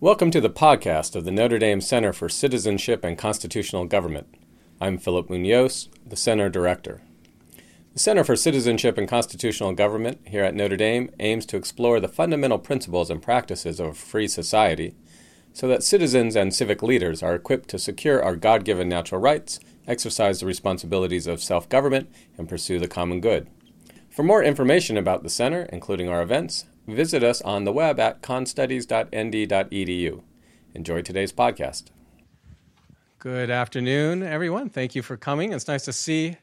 Welcome to the podcast of the Notre Dame Center for Citizenship and Constitutional Government. I'm Phillip Munoz, the Center Director. The Center for Citizenship and Constitutional Government here at Notre Dame aims to explore the fundamental principles and practices of a free society so that citizens and civic leaders are equipped to secure our God given natural rights, exercise the responsibilities of self government, and pursue the common good. For more information about the Center, including our events, visit us on the web at constudies.nd.edu. Enjoy today's podcast. Good afternoon, everyone. Thank you for coming. It's nice to see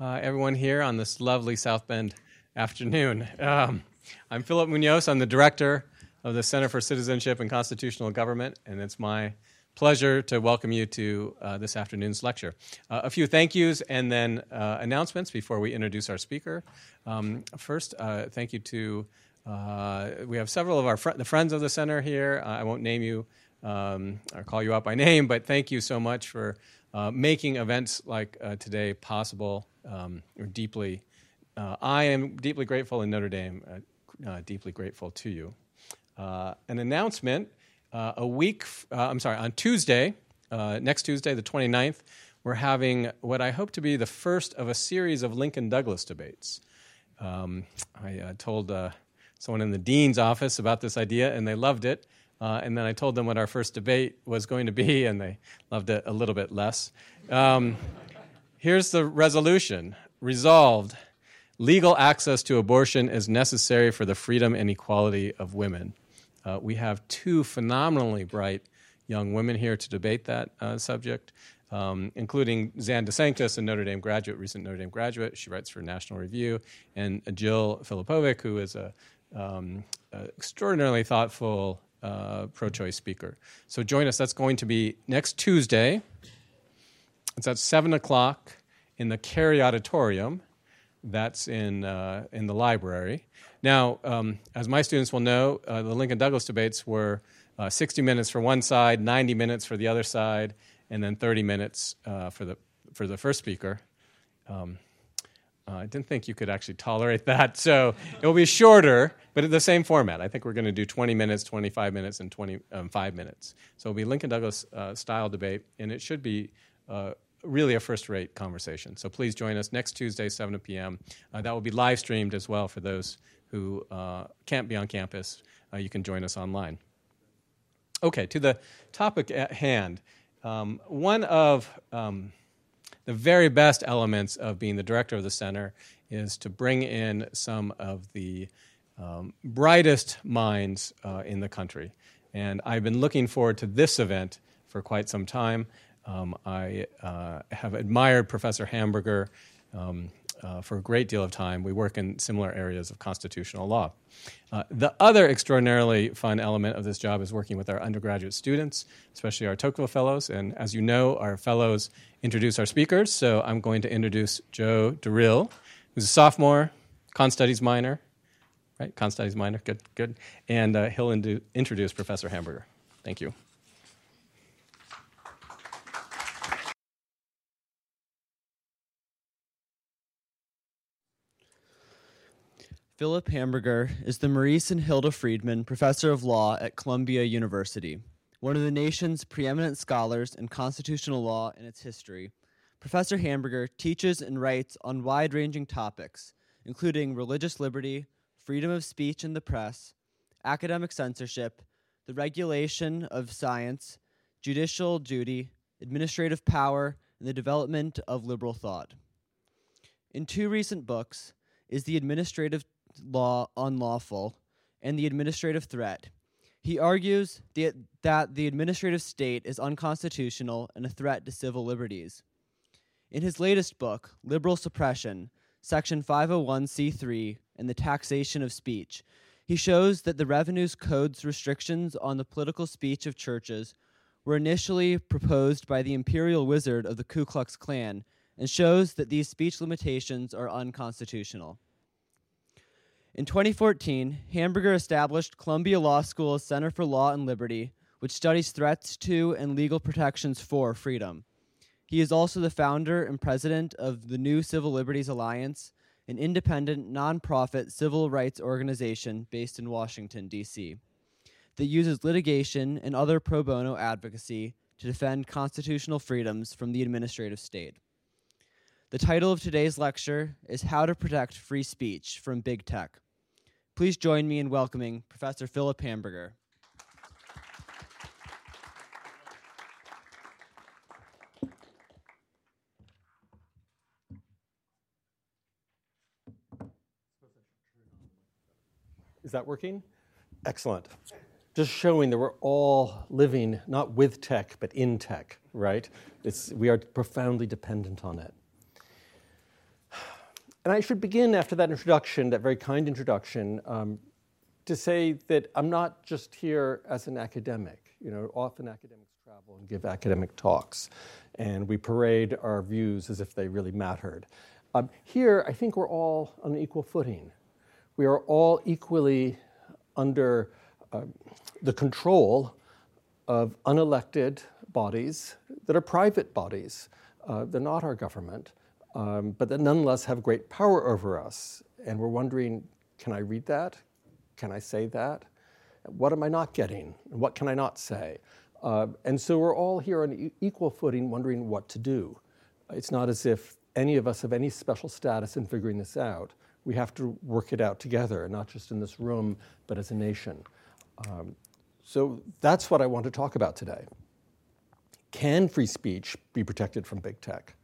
uh, everyone here on this lovely South Bend afternoon. Um, I'm Phillip Munoz. I'm the director of the Center for Citizenship and Constitutional Government, and it's my pleasure to welcome you to uh, this afternoon's lecture. Uh, a few thank yous and then uh, announcements before we introduce our speaker. Um, first, uh, thank you to uh, we have several of our fr- the friends of the center here. Uh, I won't name you um, or call you out by name, but thank you so much for uh, making events like uh, today possible. Um, deeply, uh, I am deeply grateful in Notre Dame, deeply grateful to you. an announcement a week, I'm sorry, on Tuesday, next Tuesday, the 29th, we're having what I hope to be the first of a series of Lincoln Douglas debates. Um, I told someone in the dean's office about this idea, and they loved it. Uh, and then I told them what our first debate was going to be, and they loved it a little bit less. Um, here's the resolution Resolved legal access to abortion is necessary for the freedom and equality of women. Uh, we have two phenomenally bright young women here to debate that uh, subject. Um, including Xan DeSanctis, a Notre Dame graduate, recent Notre Dame graduate. She writes for National Review, and Jill Filipovic, who is a um, uh, extraordinarily thoughtful uh, pro choice speaker. So join us. That's going to be next Tuesday. It's at 7 o'clock in the Carey Auditorium. That's in, uh, in the library. Now, um, as my students will know, uh, the Lincoln Douglas debates were uh, 60 minutes for one side, 90 minutes for the other side, and then 30 minutes uh, for, the, for the first speaker. Um, uh, I didn't think you could actually tolerate that. So it will be shorter, but in the same format. I think we're going to do 20 minutes, 25 minutes, and 25 um, minutes. So it'll be Lincoln Douglas uh, style debate, and it should be uh, really a first rate conversation. So please join us next Tuesday, 7 p.m. Uh, that will be live streamed as well for those who uh, can't be on campus. Uh, you can join us online. Okay, to the topic at hand. Um, one of um, the very best elements of being the director of the center is to bring in some of the um, brightest minds uh, in the country. And I've been looking forward to this event for quite some time. Um, I uh, have admired Professor Hamburger um, uh, for a great deal of time. We work in similar areas of constitutional law. Uh, the other extraordinarily fun element of this job is working with our undergraduate students, especially our Tocqueville Fellows. And as you know, our fellows introduce our speakers. So I'm going to introduce Joe DeRill, who's a sophomore, Con Studies minor, right? Con Studies minor, good, good. And uh, he'll introduce Professor Hamburger. Thank you. Philip Hamburger is the Maurice and Hilda Friedman Professor of Law at Columbia University, one of the nation's preeminent scholars in constitutional law and its history. Professor Hamburger teaches and writes on wide ranging topics, including religious liberty, freedom of speech and the press, academic censorship, the regulation of science, judicial duty, administrative power, and the development of liberal thought. In two recent books, is the administrative law unlawful and the administrative threat. He argues that, that the administrative state is unconstitutional and a threat to civil liberties. In his latest book, Liberal Suppression, Section 501c3 and the Taxation of Speech, he shows that the Revenues Code's restrictions on the political speech of churches were initially proposed by the imperial wizard of the Ku Klux Klan and shows that these speech limitations are unconstitutional. In 2014, Hamburger established Columbia Law School's Center for Law and Liberty, which studies threats to and legal protections for freedom. He is also the founder and president of the New Civil Liberties Alliance, an independent, nonprofit civil rights organization based in Washington, D.C. that uses litigation and other pro bono advocacy to defend constitutional freedoms from the administrative state. The title of today's lecture is How to Protect Free Speech from Big Tech. Please join me in welcoming Professor Philip Hamburger. Is that working? Excellent. Just showing that we're all living not with tech, but in tech, right? It's, we are profoundly dependent on it. And I should begin after that introduction, that very kind introduction, um, to say that I'm not just here as an academic. You know, often academics travel and give academic talks, and we parade our views as if they really mattered. Um, here, I think we're all on equal footing we are all equally under uh, the control of unelected bodies that are private bodies. Uh, they're not our government, um, but that nonetheless have great power over us. And we're wondering can I read that? Can I say that? What am I not getting? What can I not say? Uh, and so we're all here on equal footing wondering what to do. It's not as if any of us have any special status in figuring this out we have to work it out together, not just in this room, but as a nation. Um, so that's what I want to talk about today. Can free speech be protected from big tech?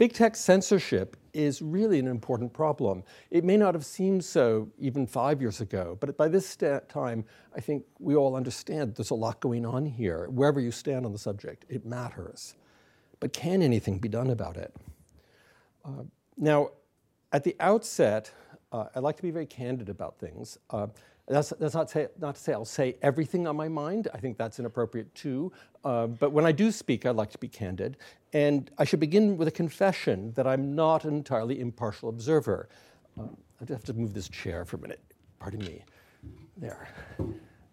Big tech censorship is really an important problem. It may not have seemed so even five years ago, but by this sta- time, I think we all understand there's a lot going on here. Wherever you stand on the subject, it matters. But can anything be done about it? Uh, now, at the outset, uh, I like to be very candid about things. Uh, that's, that's not, say, not, to say I'll say everything on my mind. I think that's inappropriate too. Uh, but when I do speak, I like to be candid. And I should begin with a confession that I'm not an entirely impartial observer. Uh, I just have to move this chair for a minute. Pardon me. There.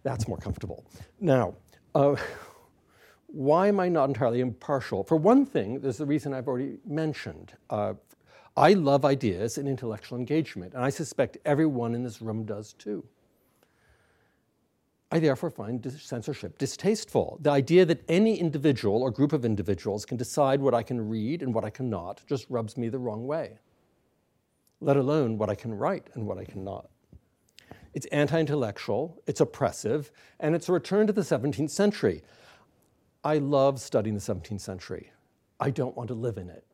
That's more comfortable. Now, uh, why am I not entirely impartial? For one thing, there's the reason I've already mentioned. I love ideas and intellectual engagement, and I suspect everyone in this room does too. I therefore find censorship distasteful. The idea that any individual or group of individuals can decide what I can read and what I cannot just rubs me the wrong way, let alone what I can write and what I cannot. It's anti intellectual, it's oppressive, and it's a return to the 17th century. I love studying the 17th century. I don't want to live in it.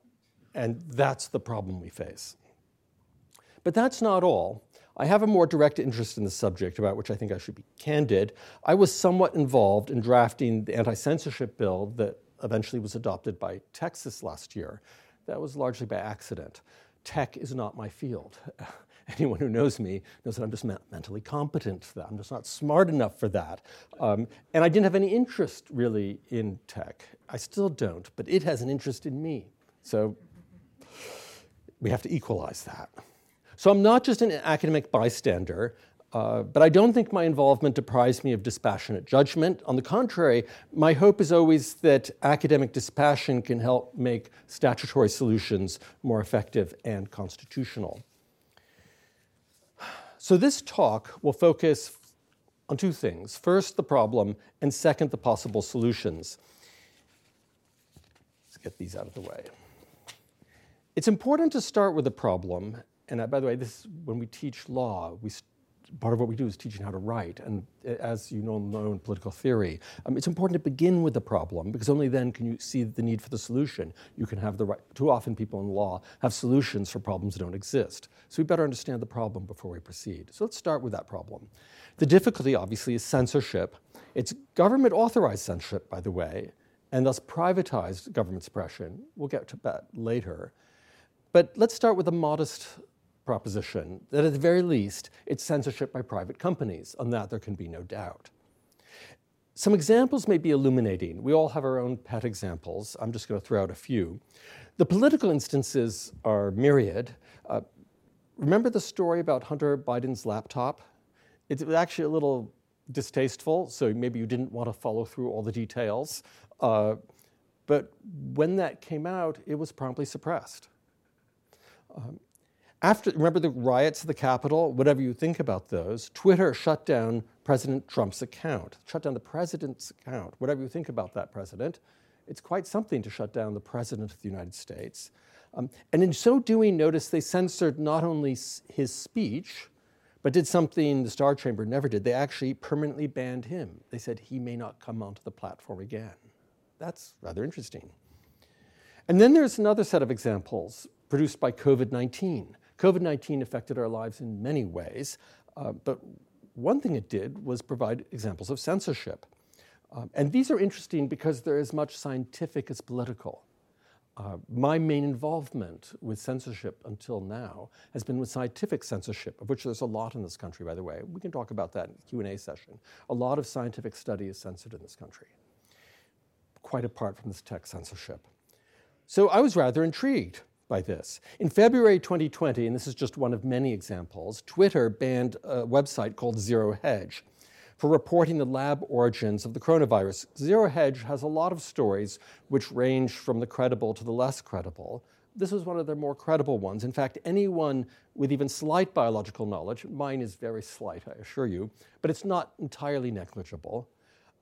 And that's the problem we face. But that's not all. I have a more direct interest in the subject about which I think I should be candid. I was somewhat involved in drafting the anti censorship bill that eventually was adopted by Texas last year. That was largely by accident. Tech is not my field. Anyone who knows me knows that I'm just mentally competent for that. I'm just not smart enough for that. Um, and I didn't have any interest really in tech. I still don't, but it has an interest in me. So we have to equalize that. So I'm not just an academic bystander, uh, but I don't think my involvement deprives me of dispassionate judgment. On the contrary, my hope is always that academic dispassion can help make statutory solutions more effective and constitutional. So this talk will focus on two things first, the problem, and second, the possible solutions. Let's get these out of the way. It's important to start with the problem. And uh, by the way, this when we teach law, we part of what we do is teaching how to write. And uh, as you know, know in political theory, um, it's important to begin with the problem because only then can you see the need for the solution. You can have the right. Too often, people in law have solutions for problems that don't exist. So we better understand the problem before we proceed. So let's start with that problem. The difficulty, obviously, is censorship. It's government authorized censorship, by the way, and thus privatized government suppression. We'll get to that later. But let's start with a modest proposition that at the very least, it's censorship by private companies. On that, there can be no doubt. Some examples may be illuminating. We all have our own pet examples. I'm just going to throw out a few. The political instances are myriad. Uh, remember the story about Hunter Biden's laptop? It's actually a little distasteful, so maybe you didn't want to follow through all the details. Uh, but when that came out, it was promptly suppressed. After, remember the riots at the Capitol? Whatever you think about those, Twitter shut down President Trump's account, shut down the president's account. Whatever you think about that president, it's quite something to shut down the president of the United States. Um, and in so doing, notice they censored not only his speech, but did something the Star Chamber never did. They actually permanently banned him. They said he may not come onto the platform again. That's rather interesting. And then there's another set of examples produced by COVID 19. COVID 19 affected our lives in many ways, uh, but one thing it did was provide examples of censorship. Um, and these are interesting because they're as much scientific as political. Uh, my main involvement with censorship until now has been with scientific censorship, of which there's a lot in this country, by the way. We can talk about that in the Q&A session. A lot of scientific study is censored in this country, quite apart from this tech censorship. So I was rather intrigued by this. In February 2020, and this is just one of many examples, Twitter banned a website called Zero Hedge for reporting the lab origins of the coronavirus. Zero Hedge has a lot of stories which range from the credible to the less credible. This was one of their more credible ones. In fact, anyone with even slight biological knowledge, mine is very slight, I assure you, but it's not entirely negligible.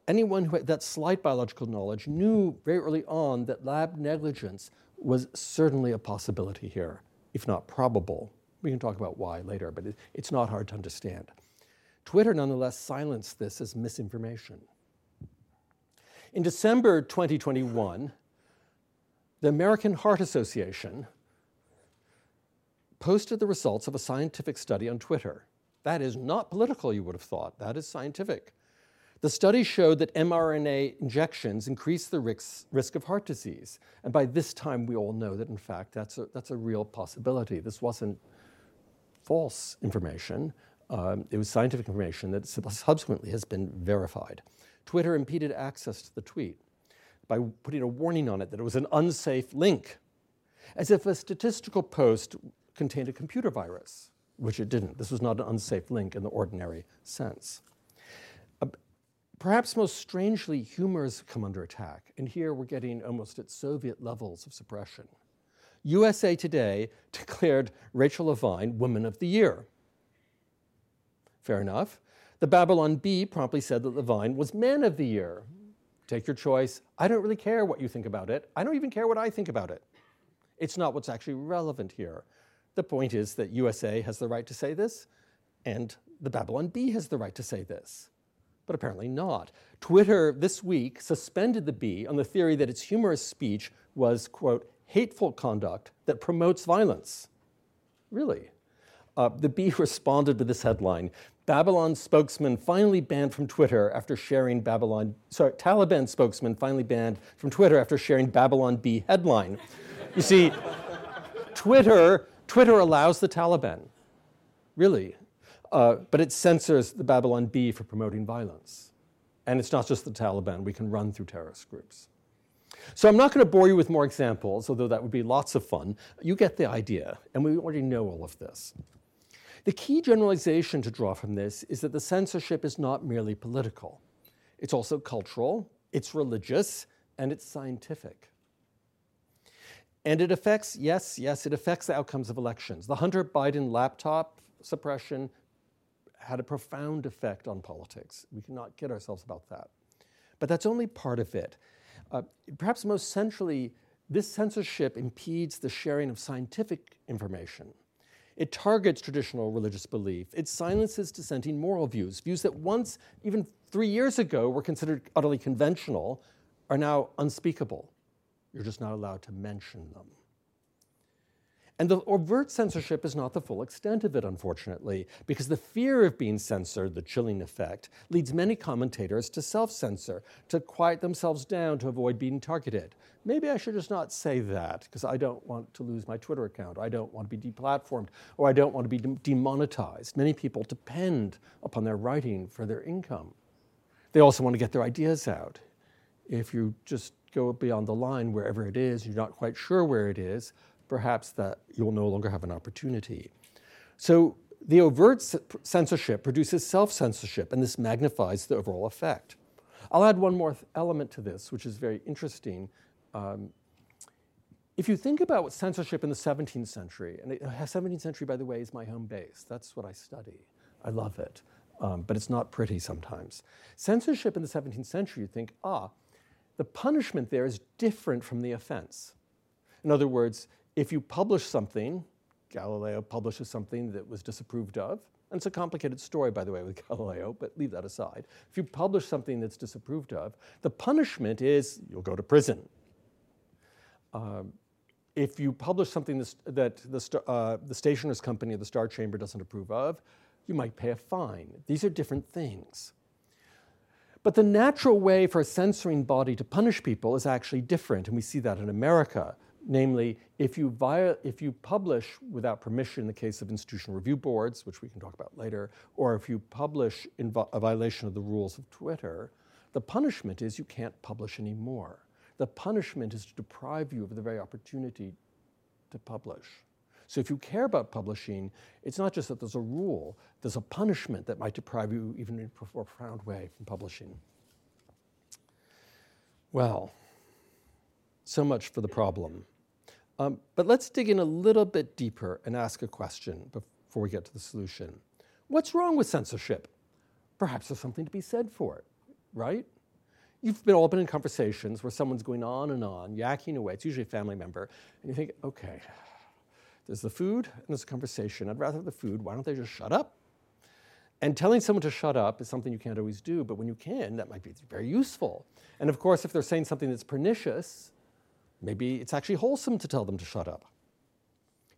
Anyone who had that slight biological knowledge knew very early on that lab negligence was certainly a possibility here, if not probable. We can talk about why later, but it's not hard to understand. Twitter nonetheless silenced this as misinformation. In December 2021, the American Heart Association posted the results of a scientific study on Twitter. That is not political, you would have thought. That is scientific. The study showed that mRNA injections increase the risk of heart disease. And by this time, we all know that, in fact, that's a, that's a real possibility. This wasn't false information. Um, it was scientific information that subsequently has been verified. Twitter impeded access to the tweet by putting a warning on it that it was an unsafe link, as if a statistical post contained a computer virus, which it didn't. This was not an unsafe link in the ordinary sense. Perhaps most strangely, humor has come under attack, and here we're getting almost at Soviet levels of suppression. USA Today declared Rachel Levine Woman of the Year. Fair enough. The Babylon Bee promptly said that Levine was Man of the Year. Take your choice. I don't really care what you think about it. I don't even care what I think about it. It's not what's actually relevant here. The point is that USA has the right to say this, and the Babylon Bee has the right to say this but apparently not. Twitter this week suspended the Bee on the theory that its humorous speech was, quote, hateful conduct that promotes violence. Really? Uh, the Bee responded with this headline Babylon spokesman finally banned from Twitter after sharing Babylon, sorry, Taliban spokesman finally banned from Twitter after sharing Babylon Bee headline. You see, Twitter, Twitter allows the Taliban. Really, uh, but it censors the Babylon Bee for promoting violence. And it's not just the Taliban, we can run through terrorist groups. So I'm not going to bore you with more examples, although that would be lots of fun. You get the idea, and we already know all of this. The key generalization to draw from this is that the censorship is not merely political, it's also cultural, it's religious, and it's scientific. And it affects, yes, yes, it affects the outcomes of elections. The Hunter Biden laptop suppression had a profound effect on politics. We cannot kid ourselves about that. But that's only part of it. Uh, perhaps most centrally, this censorship impedes the sharing of scientific information. It targets traditional religious belief. It silences dissenting moral views. Views that once, even three years ago, were considered utterly conventional are now unspeakable. You're just not allowed to mention them. And the overt censorship is not the full extent of it, unfortunately, because the fear of being censored, the chilling effect, leads many commentators to self censor, to quiet themselves down to avoid being targeted. Maybe I should just not say that because I don't want to lose my Twitter account, I don't want to be deplatformed, or I don't want to be demonetized. Many people depend upon their writing for their income. They also want to get their ideas out. If you just go beyond the line wherever it is, you're not quite sure where it is, perhaps that you'll no longer have an opportunity. So the overt censorship produces self censorship, and this magnifies the overall effect. I'll add one more element to this, which is very interesting. Um, if you think about censorship in the 17th century, and the 17th century, by the way, is my home base. That's what I study. I love it, um, but it's not pretty sometimes. Censorship in the 17th century, you think, ah, the punishment there is different from the offense. In other words, if you publish something, Galileo publishes something that was disapproved of, and it's a complicated story, by the way, with Galileo, but leave that aside. If you publish something that's disapproved of, the punishment is you'll go to prison. Um, if you publish something that the, uh, the stationer's company or the Star Chamber doesn't approve of, you might pay a fine. These are different things. But the natural way for a censoring body to punish people is actually different, and we see that in America. Namely, if you, via, if you publish without permission in the case of institutional review boards, which we can talk about later, or if you publish in a violation of the rules of Twitter, the punishment is you can't publish anymore. The punishment is to deprive you of the very opportunity to publish. So if you care about publishing, it's not just that there's a rule, there's a punishment that might deprive you, even in a profound way, from publishing. Well, so much for the problem. Um, but let's dig in a little bit deeper and ask a question before we get to the solution. What's wrong with censorship? Perhaps there's something to be said for it, right? You've been all been in conversations where someone's going on and on, yakking away. It's usually a family member, and you think, okay, there's the food and there's the conversation. I'd rather have the food. Why don't they just shut up? And telling someone to shut up is something you can't always do, but when you can, that might be very useful. And of course, if they're saying something that's pernicious, maybe it's actually wholesome to tell them to shut up.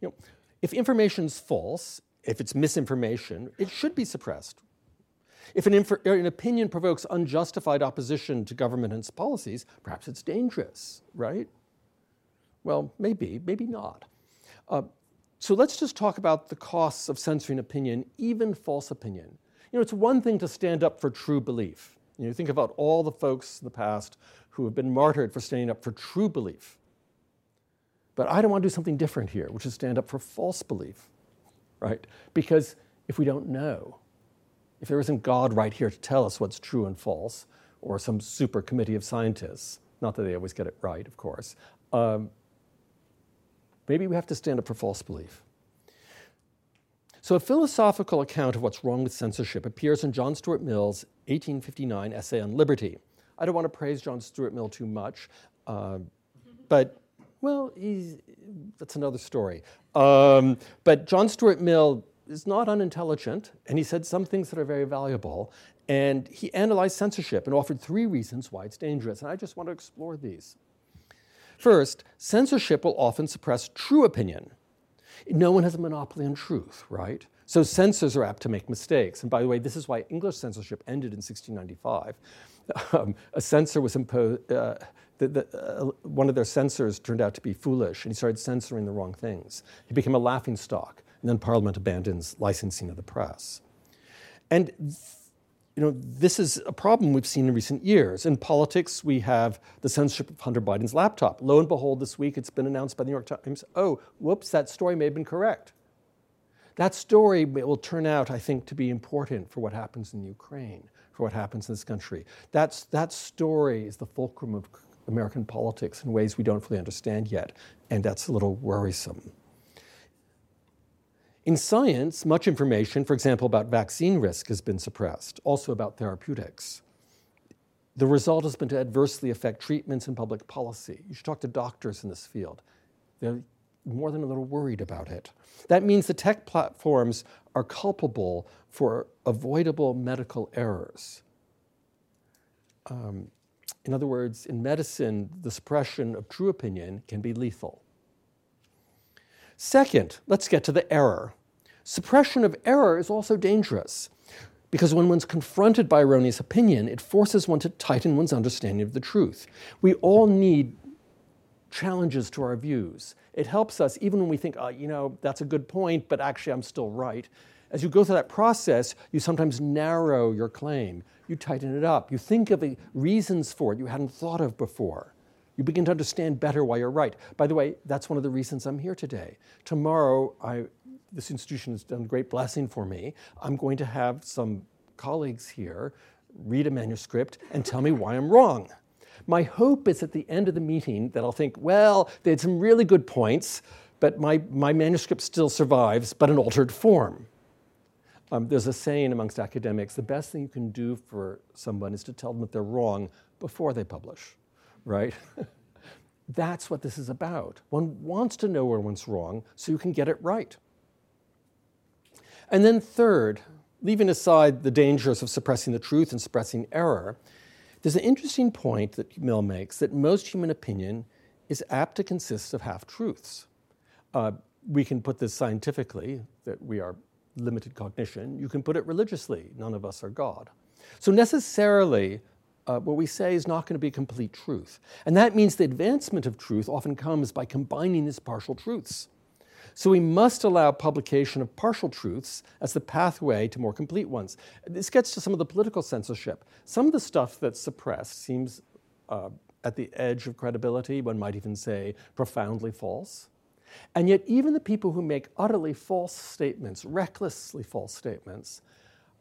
You know, if information's false, if it's misinformation, it should be suppressed. If an, inf- an, opinion provokes unjustified opposition to government and its policies, perhaps it's dangerous, right? Well, maybe, maybe not. Uh, so let's just talk about the costs of censoring opinion, even false opinion. You know, it's one thing to stand up for true belief. You know, think about all the folks in the past who have been martyred for standing up for true belief. But I don't want to do something different here, which is stand up for false belief, right? Because if we don't know, if there isn't God right here to tell us what's true and false, or some super committee of scientists, not that they always get it right, of course, um, maybe we have to stand up for false belief. So, a philosophical account of what's wrong with censorship appears in John Stuart Mill's 1859 essay on liberty. I don't want to praise John Stuart Mill too much, uh, but, well, that's another story. Um, but John Stuart Mill is not unintelligent, and he said some things that are very valuable. And he analyzed censorship and offered three reasons why it's dangerous. And I just want to explore these. First, censorship will often suppress true opinion. No one has a monopoly on truth, right? So censors are apt to make mistakes. And by the way, this is why English censorship ended in 1695. Um, a censor was imposed, uh, the, the, uh, one of their censors turned out to be foolish, and he started censoring the wrong things. He became a laughing stock and then Parliament abandons licensing of the press. And you know, this is a problem we've seen in recent years. In politics, we have the censorship of Hunter Biden's laptop. Lo and behold, this week it's been announced by the New York Times oh, whoops, that story may have been correct. That story will turn out, I think, to be important for what happens in Ukraine, for what happens in this country. That's, that story is the fulcrum of American politics in ways we don't fully understand yet, and that's a little worrisome. In science, much information, for example, about vaccine risk has been suppressed, also about therapeutics. The result has been to adversely affect treatments and public policy. You should talk to doctors in this field. They're more than a little worried about it. That means the tech platforms are culpable for avoidable medical errors. Um, in other words, in medicine, the suppression of true opinion can be lethal. Second, let's get to the error. Suppression of error is also dangerous because when one's confronted by erroneous opinion, it forces one to tighten one's understanding of the truth. We all need challenges to our views. It helps us, even when we think, oh, you know, that's a good point, but actually I'm still right. As you go through that process, you sometimes narrow your claim. You tighten it up. You think of reasons for it you hadn't thought of before. You begin to understand better why you're right. By the way, that's one of the reasons I'm here today. Tomorrow, I, this institution has done a great blessing for me. I'm going to have some colleagues here read a manuscript and tell me why I'm wrong. My hope is at the end of the meeting that I'll think, well, they had some really good points, but my, my manuscript still survives, but in altered form. Um, there's a saying amongst academics the best thing you can do for someone is to tell them that they're wrong before they publish, right? That's what this is about. One wants to know where one's wrong so you can get it right. And then, third, leaving aside the dangers of suppressing the truth and suppressing error, there's an interesting point that Mill makes that most human opinion is apt to consist of half truths. Uh, we can put this scientifically that we are limited cognition. You can put it religiously none of us are God. So, necessarily, uh, what we say is not going to be complete truth. And that means the advancement of truth often comes by combining these partial truths. So we must allow publication of partial truths as the pathway to more complete ones. This gets to some of the political censorship. Some of the stuff that's suppressed seems uh, at the edge of credibility, one might even say profoundly false. And yet, even the people who make utterly false statements, recklessly false statements,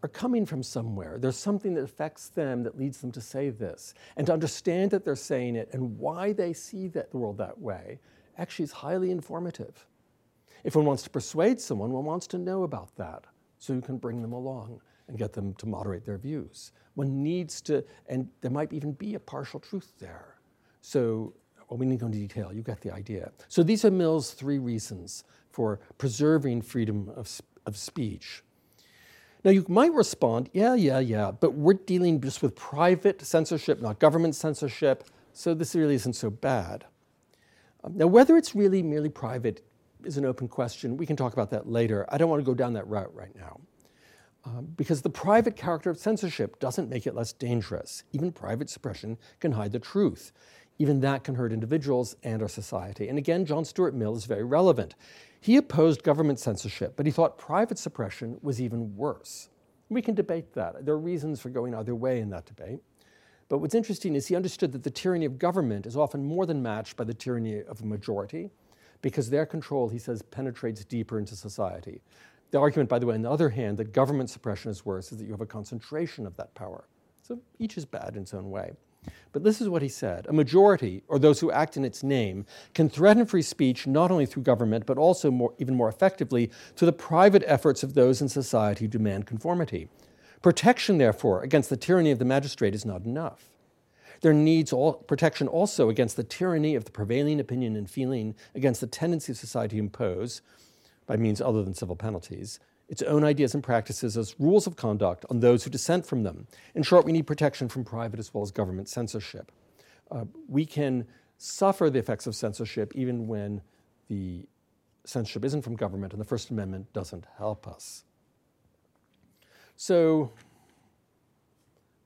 are coming from somewhere. There's something that affects them that leads them to say this. And to understand that they're saying it and why they see that, the world that way actually is highly informative. If one wants to persuade someone, one wants to know about that so you can bring them along and get them to moderate their views. One needs to, and there might even be a partial truth there. So, well, we need to go into detail. You get the idea. So, these are Mill's three reasons for preserving freedom of, of speech. Now, you might respond, yeah, yeah, yeah, but we're dealing just with private censorship, not government censorship, so this really isn't so bad. Um, now, whether it's really merely private is an open question. We can talk about that later. I don't want to go down that route right now. Um, because the private character of censorship doesn't make it less dangerous. Even private suppression can hide the truth. Even that can hurt individuals and our society. And again, John Stuart Mill is very relevant. He opposed government censorship, but he thought private suppression was even worse. We can debate that. There are reasons for going either way in that debate. But what's interesting is he understood that the tyranny of government is often more than matched by the tyranny of a majority because their control, he says, penetrates deeper into society. The argument, by the way, on the other hand, that government suppression is worse is that you have a concentration of that power. So each is bad in its own way. But this is what he said A majority, or those who act in its name, can threaten free speech not only through government, but also more, even more effectively through the private efforts of those in society who demand conformity. Protection, therefore, against the tyranny of the magistrate is not enough. There needs all, protection also against the tyranny of the prevailing opinion and feeling, against the tendency of society to impose, by means other than civil penalties, its own ideas and practices as rules of conduct on those who dissent from them. In short, we need protection from private as well as government censorship. Uh, we can suffer the effects of censorship even when the censorship isn't from government and the First Amendment doesn't help us. So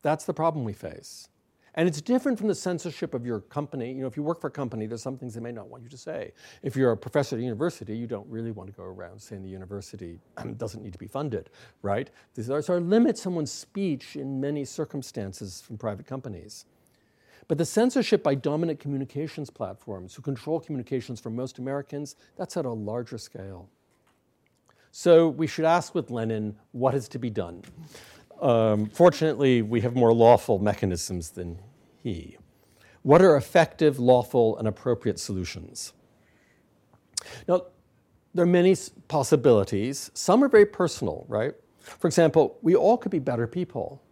that's the problem we face. And it's different from the censorship of your company. You know, if you work for a company, there's some things they may not want you to say. If you're a professor at a university, you don't really want to go around saying the university doesn't need to be funded, right? These are, so limit someone's speech in many circumstances from private companies. But the censorship by dominant communications platforms who control communications for most Americans, that's at a larger scale. So we should ask with Lenin what is to be done. Um, fortunately, we have more lawful mechanisms than What are effective, lawful, and appropriate solutions? Now, there are many possibilities. Some are very personal, right? For example, we all could be better people.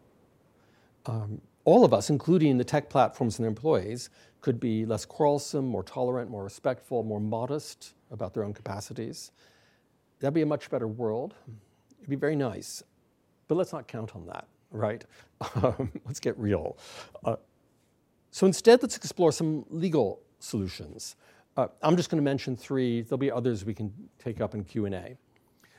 Um, all of us, including the tech platforms and their employees, could be less quarrelsome, more tolerant, more respectful, more modest about their own capacities. That'd be a much better world. It'd be very nice. But let's not count on that, right? Um, let's get real. Uh, so instead, let's explore some legal solutions. Uh, I'm just going to mention three. There'll be others we can take up in Q&A.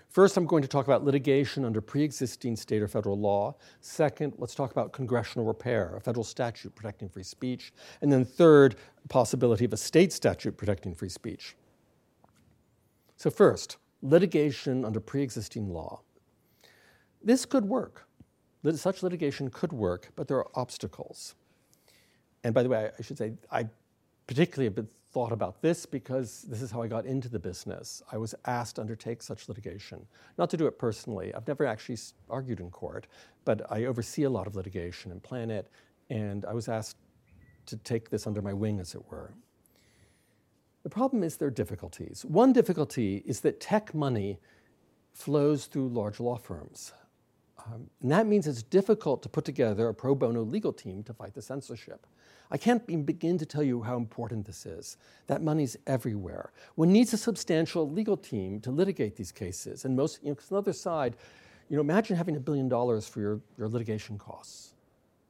First, I'm going to talk about litigation under pre-existing state or federal law. Second, let's talk about congressional repair, a federal statute protecting free speech. And then third, possibility of a state statute protecting free speech. So first, litigation under pre-existing law. This could work. Such litigation could work, but there are obstacles. And by the way, I should say, I particularly have been thought about this because this is how I got into the business. I was asked to undertake such litigation, not to do it personally. I've never actually argued in court, but I oversee a lot of litigation and plan it. And I was asked to take this under my wing, as it were. The problem is there are difficulties. One difficulty is that tech money flows through large law firms. Um, and that means it's difficult to put together a pro bono legal team to fight the censorship. I can't begin to tell you how important this is. That money's everywhere. One needs a substantial legal team to litigate these cases. And most, you know, on the other side, you know, imagine having a billion dollars for your, your litigation costs.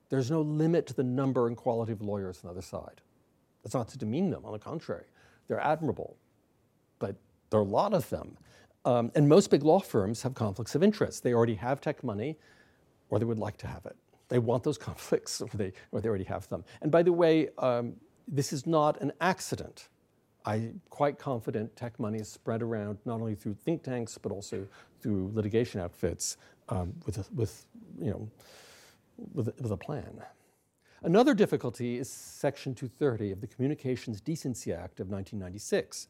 There's no limit to the number and quality of lawyers on the other side. That's not to demean them, on the contrary. They're admirable, but there are a lot of them. Um, and most big law firms have conflicts of interest. They already have tech money, or they would like to have it. They want those conflicts, or they, or they already have them. And by the way, um, this is not an accident. I'm quite confident tech money is spread around not only through think tanks, but also through litigation outfits um, with, a, with, you know, with, with a plan. Another difficulty is Section 230 of the Communications Decency Act of 1996.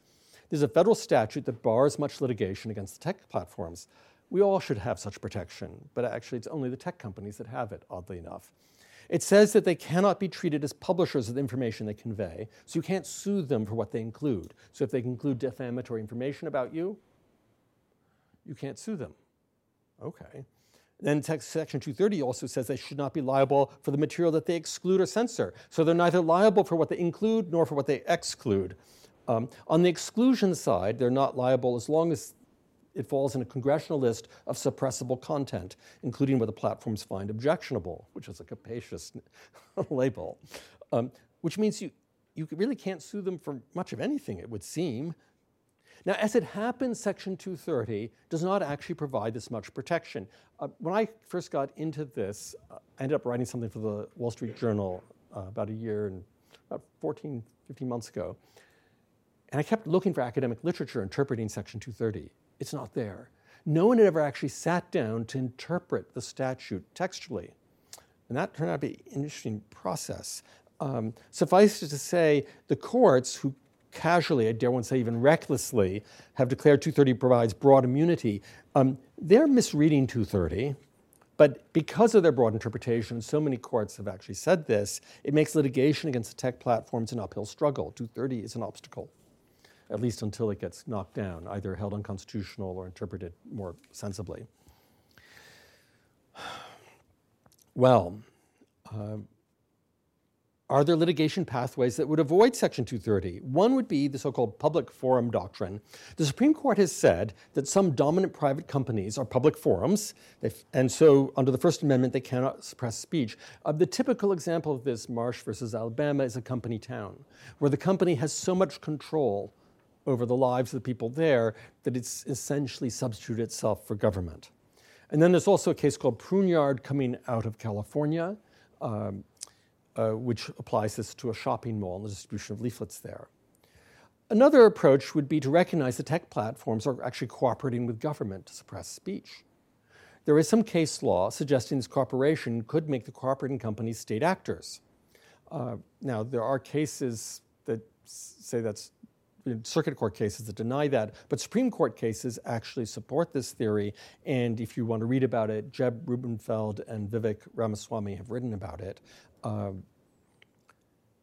There's a federal statute that bars much litigation against the tech platforms. We all should have such protection, but actually, it's only the tech companies that have it, oddly enough. It says that they cannot be treated as publishers of the information they convey, so you can't sue them for what they include. So if they include defamatory information about you, you can't sue them. Okay. Then section 230 also says they should not be liable for the material that they exclude or censor. So they're neither liable for what they include nor for what they exclude. Um, on the exclusion side, they're not liable as long as it falls in a congressional list of suppressible content, including what the platforms find objectionable, which is a capacious label, um, which means you, you really can't sue them for much of anything, it would seem. Now, as it happens, Section 230 does not actually provide this much protection. Uh, when I first got into this, uh, I ended up writing something for the Wall Street Journal uh, about a year and about 14, 15 months ago. And I kept looking for academic literature interpreting Section 230. It's not there. No one had ever actually sat down to interpret the statute textually. And that turned out to be an interesting process. Um, suffice it to say, the courts who casually, I dare one say even recklessly, have declared 230 provides broad immunity, um, they're misreading 230. But because of their broad interpretation, so many courts have actually said this, it makes litigation against the tech platforms an uphill struggle. 230 is an obstacle at least until it gets knocked down, either held unconstitutional or interpreted more sensibly. Well, uh, are there litigation pathways that would avoid Section 230? One would be the so called public forum doctrine. The Supreme Court has said that some dominant private companies are public forums, and so under the First Amendment, they cannot suppress speech. Uh, the typical example of this, Marsh versus Alabama, is a company town, where the company has so much control over the lives of the people there that it's essentially substituted itself for government. And then there's also a case called Pruneyard coming out of California, um, uh, which applies this to a shopping mall and the distribution of leaflets there. Another approach would be to recognize that tech platforms are actually cooperating with government to suppress speech. There is some case law suggesting this cooperation could make the cooperating companies state actors. Uh, now, there are cases that say that's circuit court cases that deny that, but Supreme Court cases actually support this theory. And if you want to read about it, Jed Rubenfeld and Vivek Ramaswamy have written about it. Um,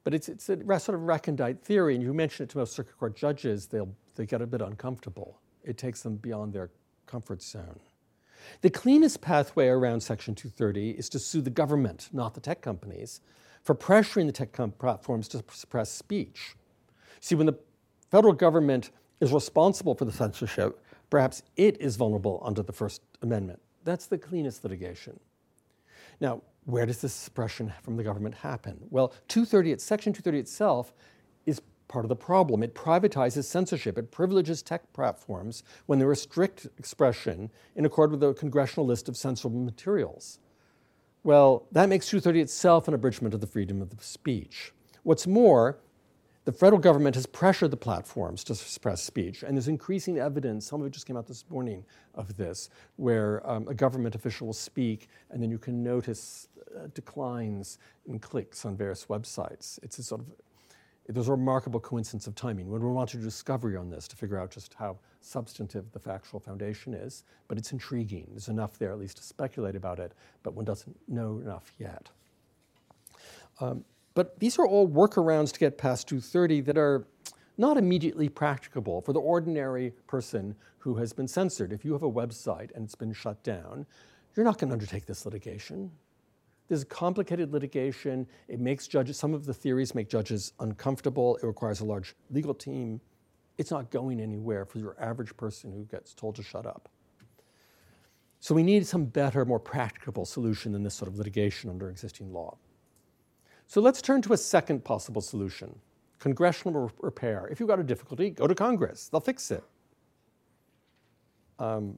but it's, it's a sort of recondite theory, and you mention it to most circuit court judges, they'll, they get a bit uncomfortable. It takes them beyond their comfort zone. The cleanest pathway around Section 230 is to sue the government, not the tech companies, for pressuring the tech com- platforms to suppress speech. See, when the federal government is responsible for the censorship, perhaps it is vulnerable under the First Amendment. That's the cleanest litigation. Now, where does this suppression from the government happen? Well, 230, Section 230 itself is part of the problem. It privatizes censorship. It privileges tech platforms when they restrict expression in accord with the congressional list of censorable materials. Well, that makes 230 itself an abridgment of the freedom of speech. What's more, the federal government has pressured the platforms to suppress speech, and there's increasing evidence, some of it just came out this morning, of this, where um, a government official will speak, and then you can notice uh, declines in clicks on various websites. It's a sort of there's a remarkable coincidence of timing. When we want to do discovery on this to figure out just how substantive the factual foundation is, but it's intriguing. There's enough there at least to speculate about it, but one doesn't know enough yet. Um, But these are all workarounds to get past 230 that are not immediately practicable for the ordinary person who has been censored. If you have a website and it's been shut down, you're not going to undertake this litigation. This is complicated litigation. It makes judges, some of the theories make judges uncomfortable. It requires a large legal team. It's not going anywhere for your average person who gets told to shut up. So we need some better, more practicable solution than this sort of litigation under existing law. So let's turn to a second possible solution congressional repair. If you've got a difficulty, go to Congress, they'll fix it. Um,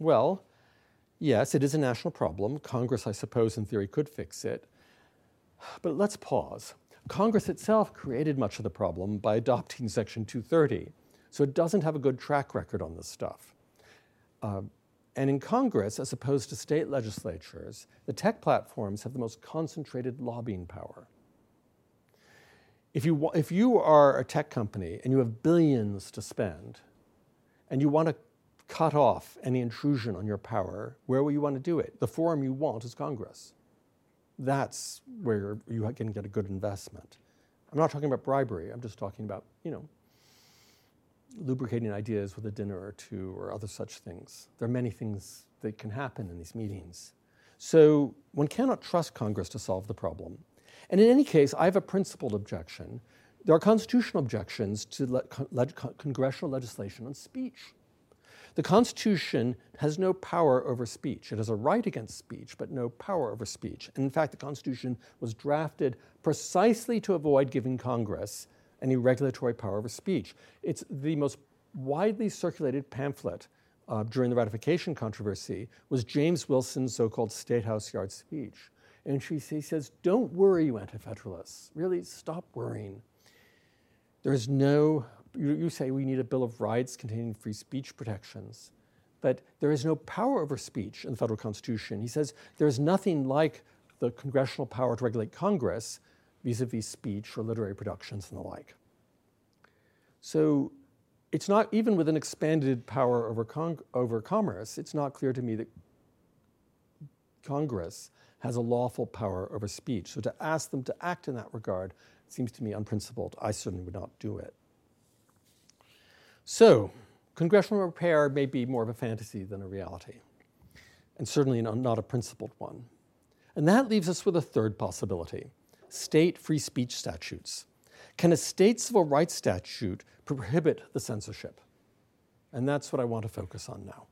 well, yes, it is a national problem. Congress, I suppose, in theory, could fix it. But let's pause. Congress itself created much of the problem by adopting Section 230, so it doesn't have a good track record on this stuff. Uh, and in Congress, as opposed to state legislatures, the tech platforms have the most concentrated lobbying power. If you, if you are a tech company and you have billions to spend, and you want to cut off any intrusion on your power, where will you want to do it? The forum you want is Congress. That's where you can get a good investment. I'm not talking about bribery, I'm just talking about, you know, lubricating ideas with a dinner or two or other such things. There are many things that can happen in these meetings. So one cannot trust Congress to solve the problem. And in any case, I have a principled objection. There are constitutional objections to le- le- congressional legislation on speech. The Constitution has no power over speech. It has a right against speech, but no power over speech. And in fact, the Constitution was drafted precisely to avoid giving Congress any regulatory power over speech. It's the most widely circulated pamphlet uh, during the ratification controversy was James Wilson's so-called State House Yard speech. And she, he says, don't worry, you anti-federalists. Really, stop worrying. There is no, you, you say we need a Bill of Rights containing free speech protections, but there is no power over speech in the federal constitution. He says there is nothing like the congressional power to regulate Congress vis-a-vis speech or literary productions and the like. So it's not even with an expanded power over, over commerce, it's not clear to me that Congress has a lawful power over speech. So to ask them to act in that regard seems to me unprincipled. I certainly would not do it. So, congressional repair may be more of a fantasy than a reality, and certainly not a principled one. And that leaves us with a third possibility state free speech statutes. Can a state civil rights statute prohibit the censorship? And that's what I want to focus on now.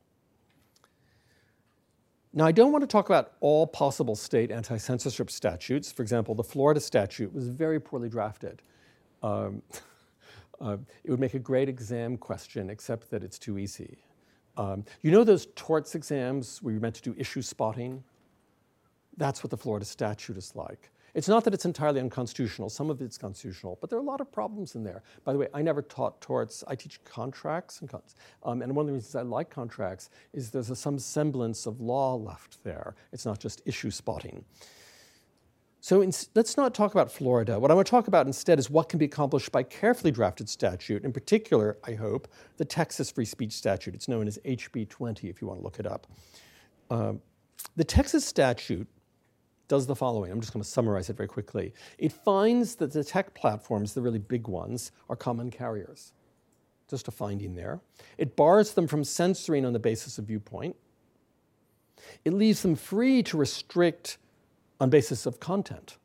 Now, I don't want to talk about all possible state anti censorship statutes. For example, the Florida statute was very poorly drafted. Um, uh, it would make a great exam question, except that it's too easy. Um, you know those torts exams where you're meant to do issue spotting? That's what the Florida statute is like. It's not that it's entirely unconstitutional, some of it's constitutional, but there are a lot of problems in there. By the way, I never taught torts, I teach contracts. And, um, and one of the reasons I like contracts is there's a, some semblance of law left there. It's not just issue spotting. So in, let's not talk about Florida. What I want to talk about instead is what can be accomplished by carefully drafted statute, in particular, I hope, the Texas Free Speech Statute. It's known as HB 20 if you want to look it up. Uh, the Texas statute does the following. I'm just going to summarize it very quickly. It finds that the tech platforms, the really big ones, are common carriers. Just a finding there. It bars them from censoring on the basis of viewpoint. It leaves them free to restrict on basis of content.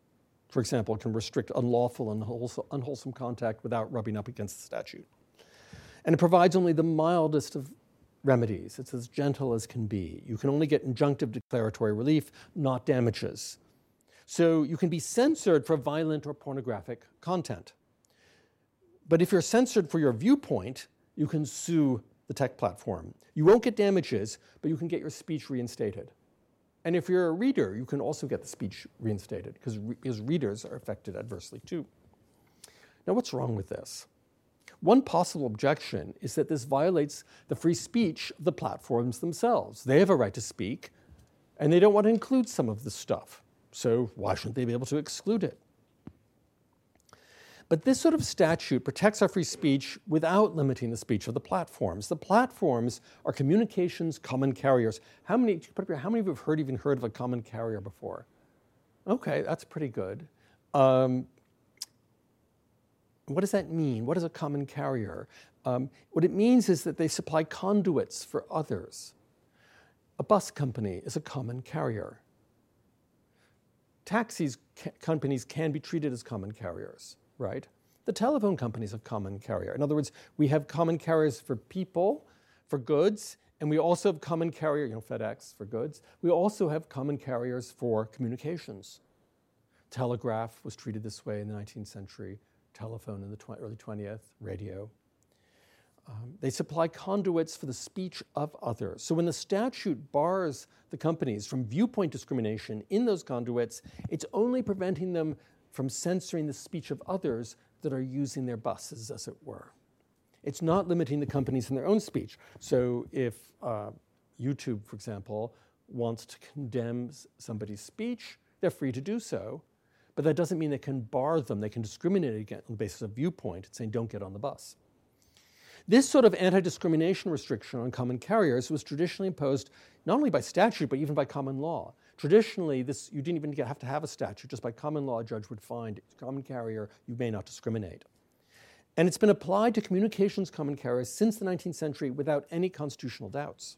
For example, it can restrict unlawful and unwholesome contact without rubbing up against the statute. And it provides only the mildest of remedies. It's as gentle as can be. You can only get injunctive declaratory relief, not damages. So you can be censored for violent or pornographic content. But if you're censored for your viewpoint, you can sue the tech platform. You won't get damages, but you can get your speech reinstated. And if you're a reader, you can also get the speech reinstated because, re- because readers are affected adversely too. Now, what's wrong with this? One possible objection is that this violates the free speech of the platforms themselves. They have a right to speak, and they don't want to include some of this stuff. So why shouldn't they be able to exclude it? But this sort of statute protects our free speech without limiting the speech of the platforms. The platforms are communications common carriers. How many, how many of you have heard, even heard of a common carrier before? Okay, that's pretty good. Um, what does that mean? What is a common carrier? Um, what it means is that they supply conduits for others. A bus company is a common carrier. Taxis ca- companies can be treated as common carriers, right? The telephone company is a common carrier. In other words, we have common carriers for people, for goods, and we also have common carrier, you know, FedEx for goods. We also have common carriers for communications. Telegraph was treated this way in the 19th century, telephone in the tw- early 20th, radio. Um, they supply conduits for the speech of others. So when the statute bars the companies from viewpoint discrimination in those conduits, it's only preventing them from censoring the speech of others that are using their buses, as it were. It's not limiting the companies in their own speech. So if uh, YouTube, for example, wants to condemn somebody's speech, they're free to do so. But that doesn't mean they can bar them. They can discriminate against on the basis of viewpoint, saying, don't get on the bus. This sort of anti discrimination restriction on common carriers was traditionally imposed not only by statute, but even by common law. Traditionally, this, you didn't even have to have a statute. Just by common law, a judge would find common carrier, you may not discriminate. And it's been applied to communications common carriers since the 19th century without any constitutional doubts.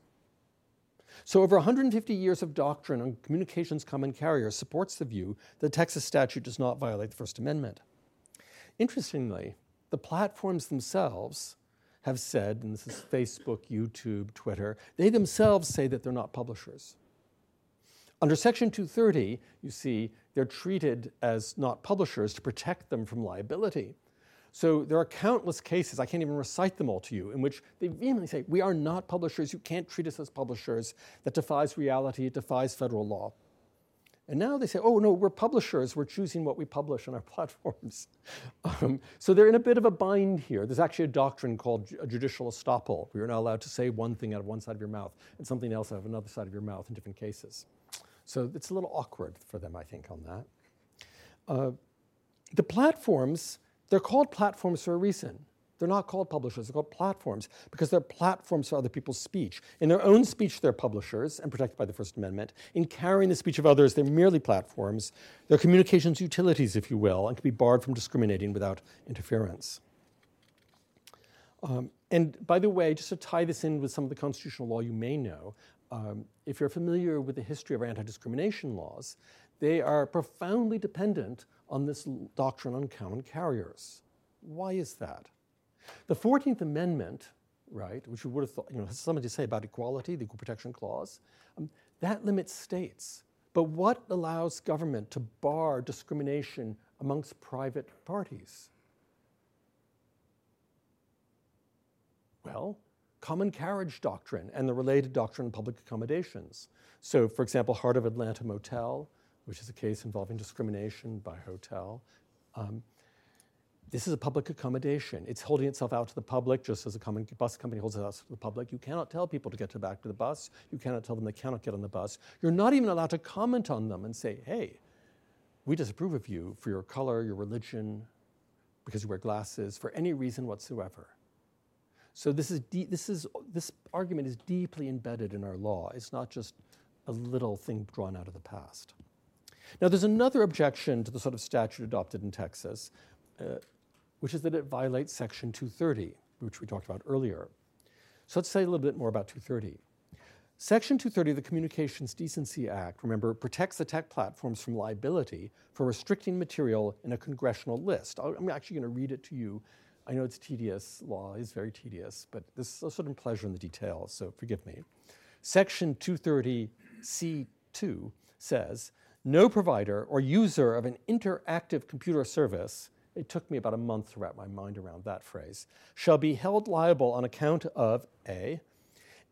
So, over 150 years of doctrine on communications common carriers supports the view that the Texas statute does not violate the First Amendment. Interestingly, the platforms themselves have said, and this is Facebook, YouTube, Twitter, they themselves say that they're not publishers. Under Section 230, you see, they're treated as not publishers to protect them from liability. So there are countless cases, I can't even recite them all to you, in which they vehemently say, We are not publishers, you can't treat us as publishers. That defies reality, it defies federal law. And now they say, oh, no, we're publishers. We're choosing what we publish on our platforms. Um, so they're in a bit of a bind here. There's actually a doctrine called judicial estoppel, where you're not allowed to say one thing out of one side of your mouth and something else out of another side of your mouth in different cases. So it's a little awkward for them, I think, on that. Uh, the platforms, they're called platforms for a reason. They're not called publishers, they're called platforms because they're platforms for other people's speech. In their own speech, they're publishers and protected by the First Amendment. In carrying the speech of others, they're merely platforms. They're communications utilities, if you will, and can be barred from discriminating without interference. Um, and by the way, just to tie this in with some of the constitutional law you may know, um, if you're familiar with the history of anti discrimination laws, they are profoundly dependent on this doctrine on common carriers. Why is that? The 14th Amendment, right, which you would have thought, you know, has something to say about equality, the Equal Protection Clause, um, that limits states. But what allows government to bar discrimination amongst private parties? Well, common carriage doctrine and the related doctrine of public accommodations. So, for example, Heart of Atlanta Motel, which is a case involving discrimination by hotel. Um, this is a public accommodation. It's holding itself out to the public, just as a common bus company holds it out to the public. You cannot tell people to get to the back to the bus. You cannot tell them they cannot get on the bus. You're not even allowed to comment on them and say, hey, we disapprove of you for your color, your religion, because you wear glasses, for any reason whatsoever. So this is, de- this is this argument is deeply embedded in our law. It's not just a little thing drawn out of the past. Now, there's another objection to the sort of statute adopted in Texas, uh, which is that it violates Section 230, which we talked about earlier. So let's say a little bit more about 230. Section 230 of the Communications Decency Act, remember, protects the tech platforms from liability for restricting material in a congressional list. I'm actually going to read it to you. I know it's tedious, law is very tedious, but this is a certain pleasure in the details, so forgive me. Section 230C2 says no provider or user of an interactive computer service it took me about a month to wrap my mind around that phrase, shall be held liable on account of A,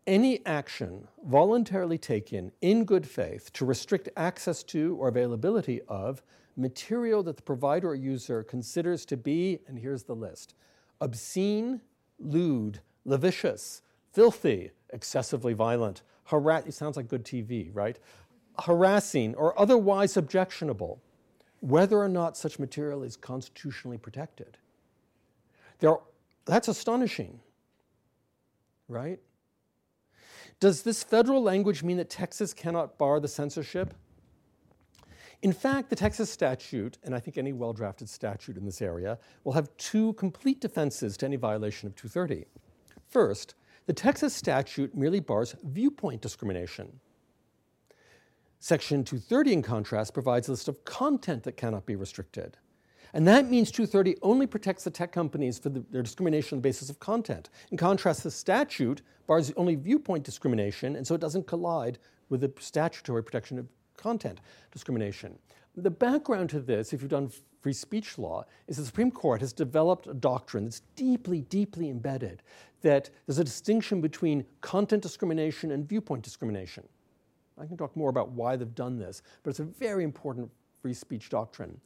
any action voluntarily taken in good faith to restrict access to or availability of material that the provider or user considers to be, and here's the list obscene, lewd, lascivious, filthy, excessively violent, harass, it sounds like good TV, right? Harassing or otherwise objectionable, whether or not such material is constitutionally protected. There, that's astonishing, right? Does this federal language mean that Texas cannot bar the censorship? In fact, the Texas statute, and I think any well drafted statute in this area, will have two complete defenses to any violation of 230. First, the Texas statute merely bars viewpoint discrimination. Section 230, in contrast, provides a list of content that cannot be restricted. And that means 230 only protects the tech companies for the, their discrimination on the basis of content. In contrast, the statute bars only viewpoint discrimination, and so it doesn't collide with the statutory protection of content discrimination. The background to this, if you've done free speech law, is the Supreme Court has developed a doctrine that's deeply, deeply embedded that there's a distinction between content discrimination and viewpoint discrimination. I can talk more about why they've done this, but it's a very important free speech doctrine.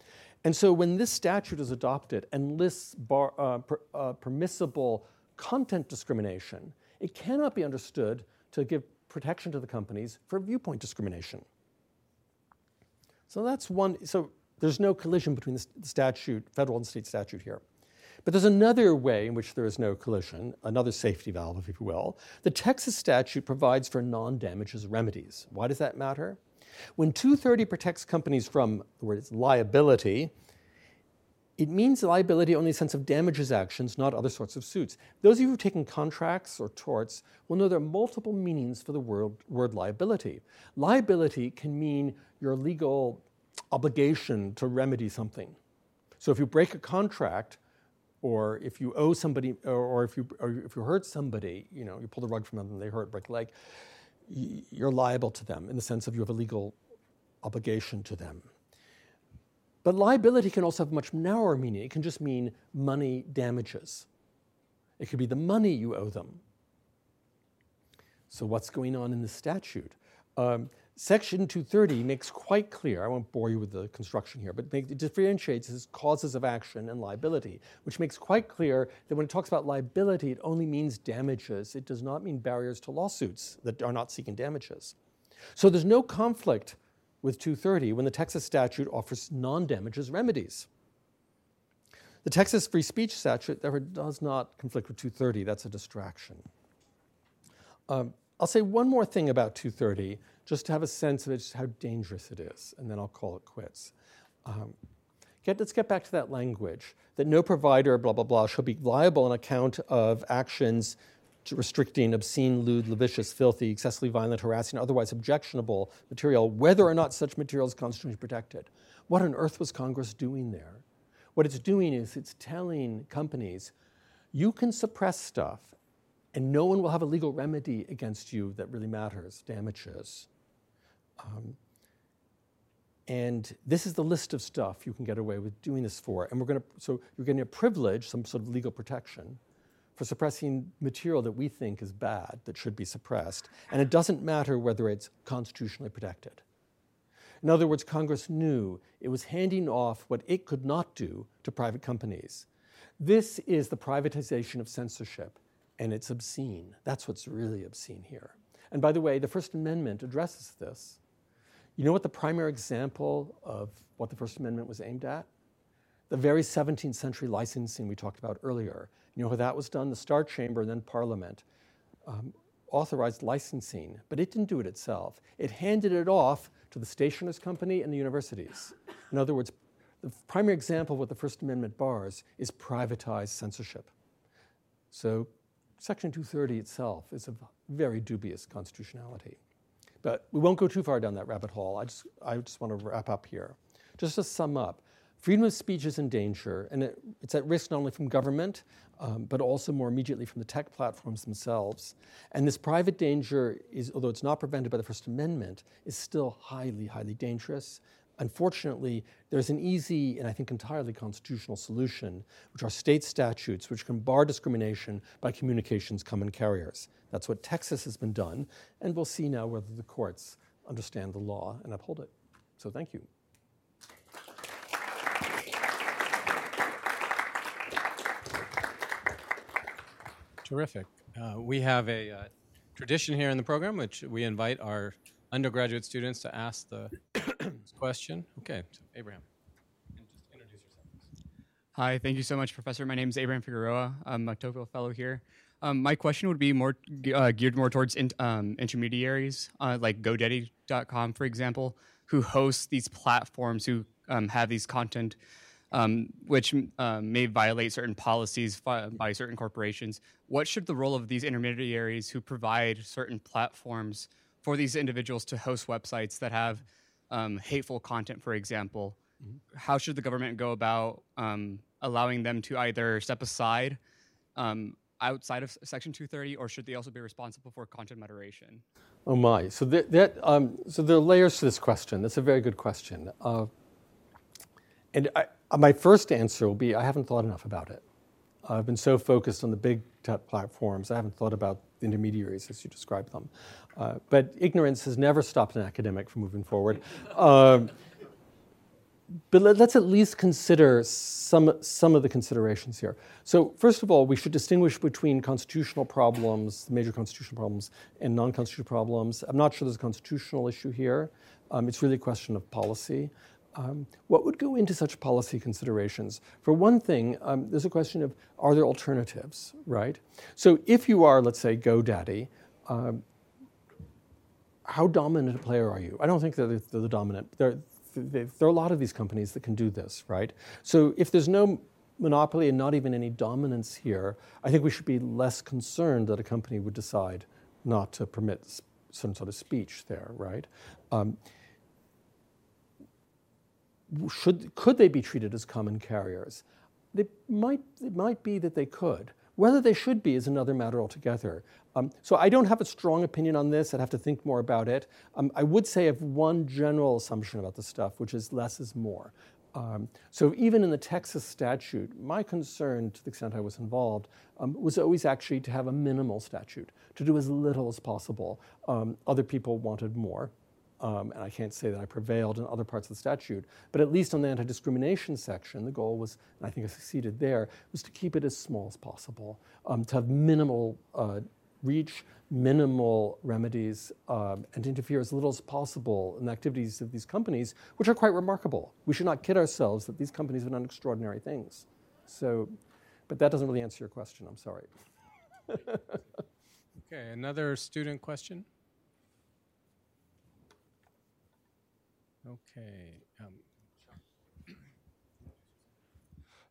And so when this statute is adopted and lists bar, uh, per, uh, permissible content discrimination, it cannot be understood to give protection to the companies for viewpoint discrimination. So that's one, so there's no collision between the statute, federal and state statute here. But there's another way in which there is no collision, another safety valve, if you will. The Texas statute provides for non damages remedies. Why does that matter? When 230 protects companies from the word liability, it means liability only in the sense of damages actions, not other sorts of suits. Those of you who've taken contracts or torts will know there are multiple meanings for the word, word liability. Liability can mean your legal obligation to remedy something. So if you break a contract, or if you owe somebody, or, or if you or if you hurt somebody, you know, you pull the rug from them and they hurt, break leg, you're liable to them in the sense of you have a legal obligation to them. But liability can also have much narrower meaning. It can just mean money damages. It could be the money you owe them. So, what's going on in the statute? Um, Section 230 makes quite clear, I won't bore you with the construction here, but it differentiates as causes of action and liability, which makes quite clear that when it talks about liability, it only means damages. It does not mean barriers to lawsuits that are not seeking damages. So there's no conflict with 230 when the Texas statute offers non damages remedies. The Texas free speech statute, therefore, does not conflict with 230. That's a distraction. Um, I'll say one more thing about 230 just to have a sense of it, just how dangerous it is, and then I'll call it quits. Um, get, let's get back to that language that no provider, blah, blah, blah, shall be liable on account of actions restricting obscene, lewd, lascivious, filthy, excessively violent, harassing, otherwise objectionable material, whether or not such material is constitutionally protected. What on earth was Congress doing there? What it's doing is it's telling companies, you can suppress stuff and no one will have a legal remedy against you that really matters, damages. Um, and this is the list of stuff you can get away with doing this for. And we're going to, so you're getting a privilege, some sort of legal protection, for suppressing material that we think is bad, that should be suppressed. And it doesn't matter whether it's constitutionally protected. In other words, Congress knew it was handing off what it could not do to private companies. This is the privatization of censorship, and it's obscene. That's what's really obscene here. And by the way, the First Amendment addresses this. You know what the primary example of what the First Amendment was aimed at? The very 17th century licensing we talked about earlier. You know how that was done? The Star Chamber and then Parliament um, authorized licensing, but it didn't do it itself. It handed it off to the stationers' company and the universities. In other words, the primary example of what the First Amendment bars is privatized censorship. So, Section 230 itself is of very dubious constitutionality. But we won't go too far down that rabbit hole. I just, I just want to wrap up here. Just to sum up, freedom of speech is in danger, and it, it's at risk not only from government, um, but also more immediately from the tech platforms themselves. And this private danger is, although it's not prevented by the First Amendment, is still highly, highly dangerous. Unfortunately, there's an easy and I think entirely constitutional solution, which are state statutes which can bar discrimination by communications common carriers. That's what Texas has been done, and we'll see now whether the courts understand the law and uphold it. So thank you. Terrific. Uh, we have a uh, tradition here in the program, which we invite our undergraduate students to ask the question. Okay, so Abraham. Hi, thank you so much, Professor. My name is Abraham Figueroa. I'm a Tocqueville fellow here. Um, my question would be more uh, geared more towards in, um, intermediaries, uh, like GoDaddy.com, for example. who host these platforms who um, have these content um, which um, may violate certain policies by certain corporations. What should the role of these intermediaries who provide certain platforms for these individuals to host websites that have um, hateful content, for example? Mm-hmm. How should the government go about um, allowing them to either step aside um, outside of Section 230, or should they also be responsible for content moderation? Oh my! So that, that um, so there are layers to this question. That's a very good question. Uh, and I, uh, my first answer will be I haven't thought enough about it. I've been so focused on the big tech platforms, I haven't thought about intermediaries as you describe them. Uh, but ignorance has never stopped an academic from moving forward. Um, but let, us at least consider some, some of the considerations here. So, first of all, we should distinguish between constitutional problems, major constitutional problems, and non constitutional problems. I'm not sure there's a constitutional issue here. Um, it's really a question of policy. Um, what would go into such policy considerations? For one thing, um, there's a question of are there alternatives, right? So if you are, let's say, GoDaddy, um, how dominant a player are you? I don't think they're, they're the dominant. There, there are a lot of these companies that can do this, right? So if there's no monopoly and not even any dominance here, I think we should be less concerned that a company would decide not to permit some sort of speech there, right? Um, should, could they be treated as common carriers? They might, it might be that they could. Whether they should be is another matter altogether. Um, so I don't have a strong opinion on this. I'd have to think more about it. Um, I would say I have one general assumption about the stuff, which is less is more. Um, so even in the Texas statute, my concern, to the extent I was involved, um, was always actually to have a minimal statute, to do as little as possible. Um, other people wanted more. Um, and I can't say that I prevailed in other parts of the statute, but at least on the anti discrimination section, the goal was, and I think I succeeded there, was to keep it as small as possible, um, to have minimal uh, reach, minimal remedies, um, and to interfere as little as possible in the activities of these companies, which are quite remarkable. We should not kid ourselves that these companies have done extraordinary things. So, but that doesn't really answer your question, I'm sorry. okay, another student question? Okay. Um,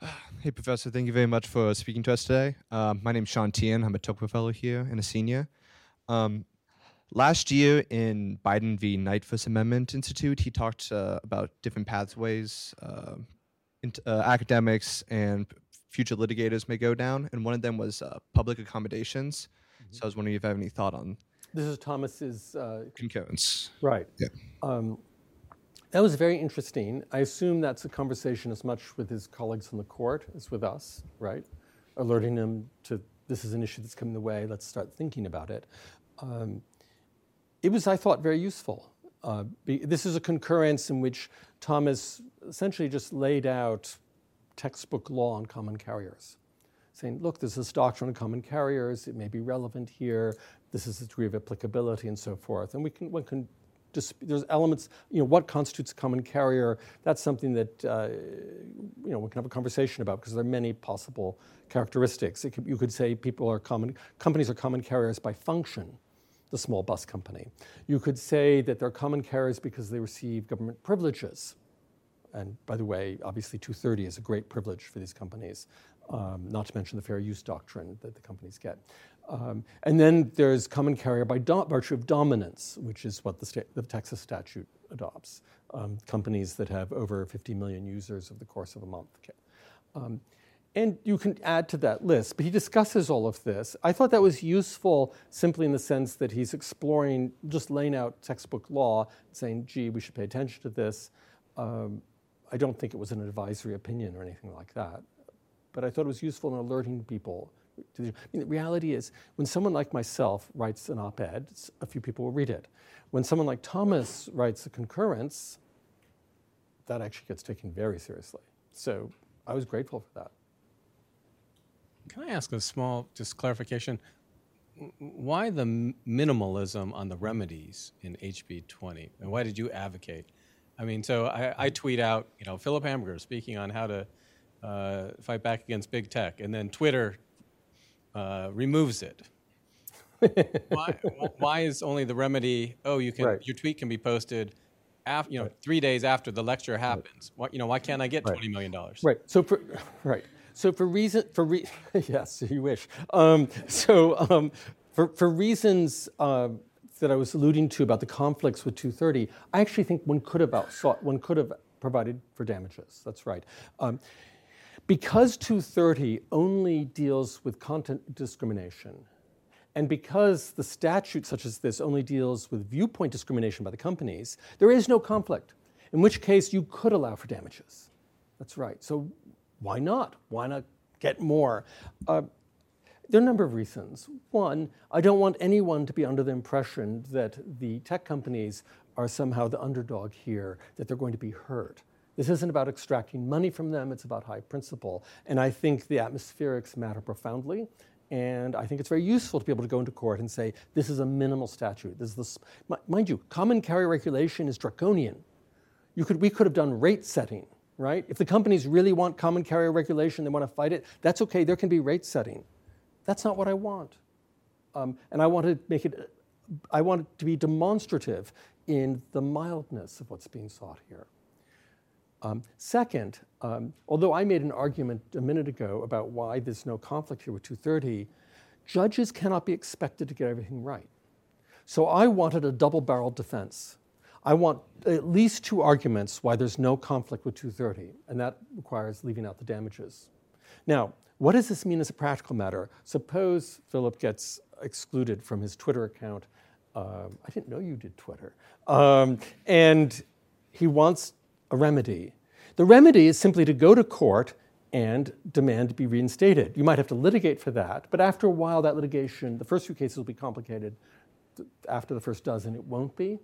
Hey, Professor, thank you very much for speaking to us today. Um, my name is Sean Tian. I'm a Tocqueville Fellow here and a senior. Um, last year in Biden v. Knight First Amendment Institute, he talked uh, about different pathways uh, uh, academics and future litigators may go down, and one of them was uh, public accommodations. Mm-hmm. So I was wondering if you have any thought on this is Thomas's uh, concurrence. Right. Yeah. Um, that was very interesting. I assume that's a conversation as much with his colleagues on the court as with us, right? Alerting him to this is an issue that's coming the way, let's start thinking about it. Um, it was, I thought, very useful. Uh, be, this is a concurrence in which Thomas essentially just laid out textbook law on common carriers, saying, look, there's this doctrine on common carriers, it may be relevant here, this is the degree of applicability, and so forth. And we can, one can there's elements, you know, what constitutes a common carrier, that's something that, uh, you know, we can have a conversation about because there are many possible characteristics. Could, you could say people are common, companies are common carriers by function, the small bus company. You could say that they're common carriers because they receive government privileges. And by the way, obviously 230 is a great privilege for these companies, um, not to mention the fair use doctrine that the companies get. Um, and then there's common carrier by do- virtue of dominance, which is what the, sta- the Texas statute adopts. Um, companies that have over 50 million users over the course of a month. Um, and you can add to that list, but he discusses all of this. I thought that was useful simply in the sense that he's exploring, just laying out textbook law, saying, gee, we should pay attention to this. Um, I don't think it was an advisory opinion or anything like that. But I thought it was useful in alerting people I mean, the reality is, when someone like myself writes an op ed, a few people will read it. When someone like Thomas writes a concurrence, that actually gets taken very seriously. So I was grateful for that. Can I ask a small just clarification? Why the minimalism on the remedies in HB 20? And why did you advocate? I mean, so I, I tweet out, you know, Philip Hamburger speaking on how to uh, fight back against big tech, and then Twitter uh, removes it. why, why, is only the remedy? Oh, you can right. your tweet can be posted af, you know, three days after the lecture happens. Why, you know, why can't I get twenty million dollars? Right. So for right. So for reason for re- yes, you wish. Um, so um, for for reasons uh, that I was alluding to about the conflicts with 230, I actually think one could have outsought, one could have provided for damages. That's right. Um, because 230 only deals with content discrimination, and because the statute such as this only deals with viewpoint discrimination by the companies, there is no conflict, in which case you could allow for damages. That's right. So why not? Why not get more? Uh, there are a number of reasons. One, I don't want anyone to be under the impression that the tech companies are somehow the underdog here, that they're going to be hurt. This isn't about extracting money from them, it's about high principle. And I think the atmospherics matter profoundly. And I think it's very useful to be able to go into court and say, this is a minimal statute. This is this, mind you, common carrier regulation is draconian. You could, we could have done rate setting, right? If the companies really want common carrier regulation, they want to fight it, that's okay, there can be rate setting. That's not what I want. Um, and I want to make it, I want it to be demonstrative in the mildness of what's being sought here. Um, second, um, although I made an argument a minute ago about why there's no conflict here with 230, judges cannot be expected to get everything right. So I wanted a double barreled defense. I want at least two arguments why there's no conflict with 230, and that requires leaving out the damages. Now, what does this mean as a practical matter? Suppose Philip gets excluded from his Twitter account. Um, I didn't know you did Twitter. Um, and he wants a remedy. The remedy is simply to go to court and demand to be reinstated. You might have to litigate for that, but after a while, that litigation, the first few cases will be complicated. After the first dozen, it won't be.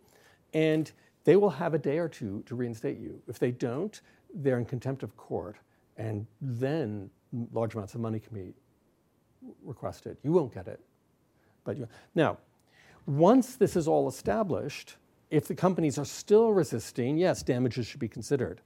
And they will have a day or two to reinstate you. If they don't, they're in contempt of court, and then large amounts of money can be requested. You won't get it. But you, now, once this is all established, if the companies are still resisting, yes, damages should be considered.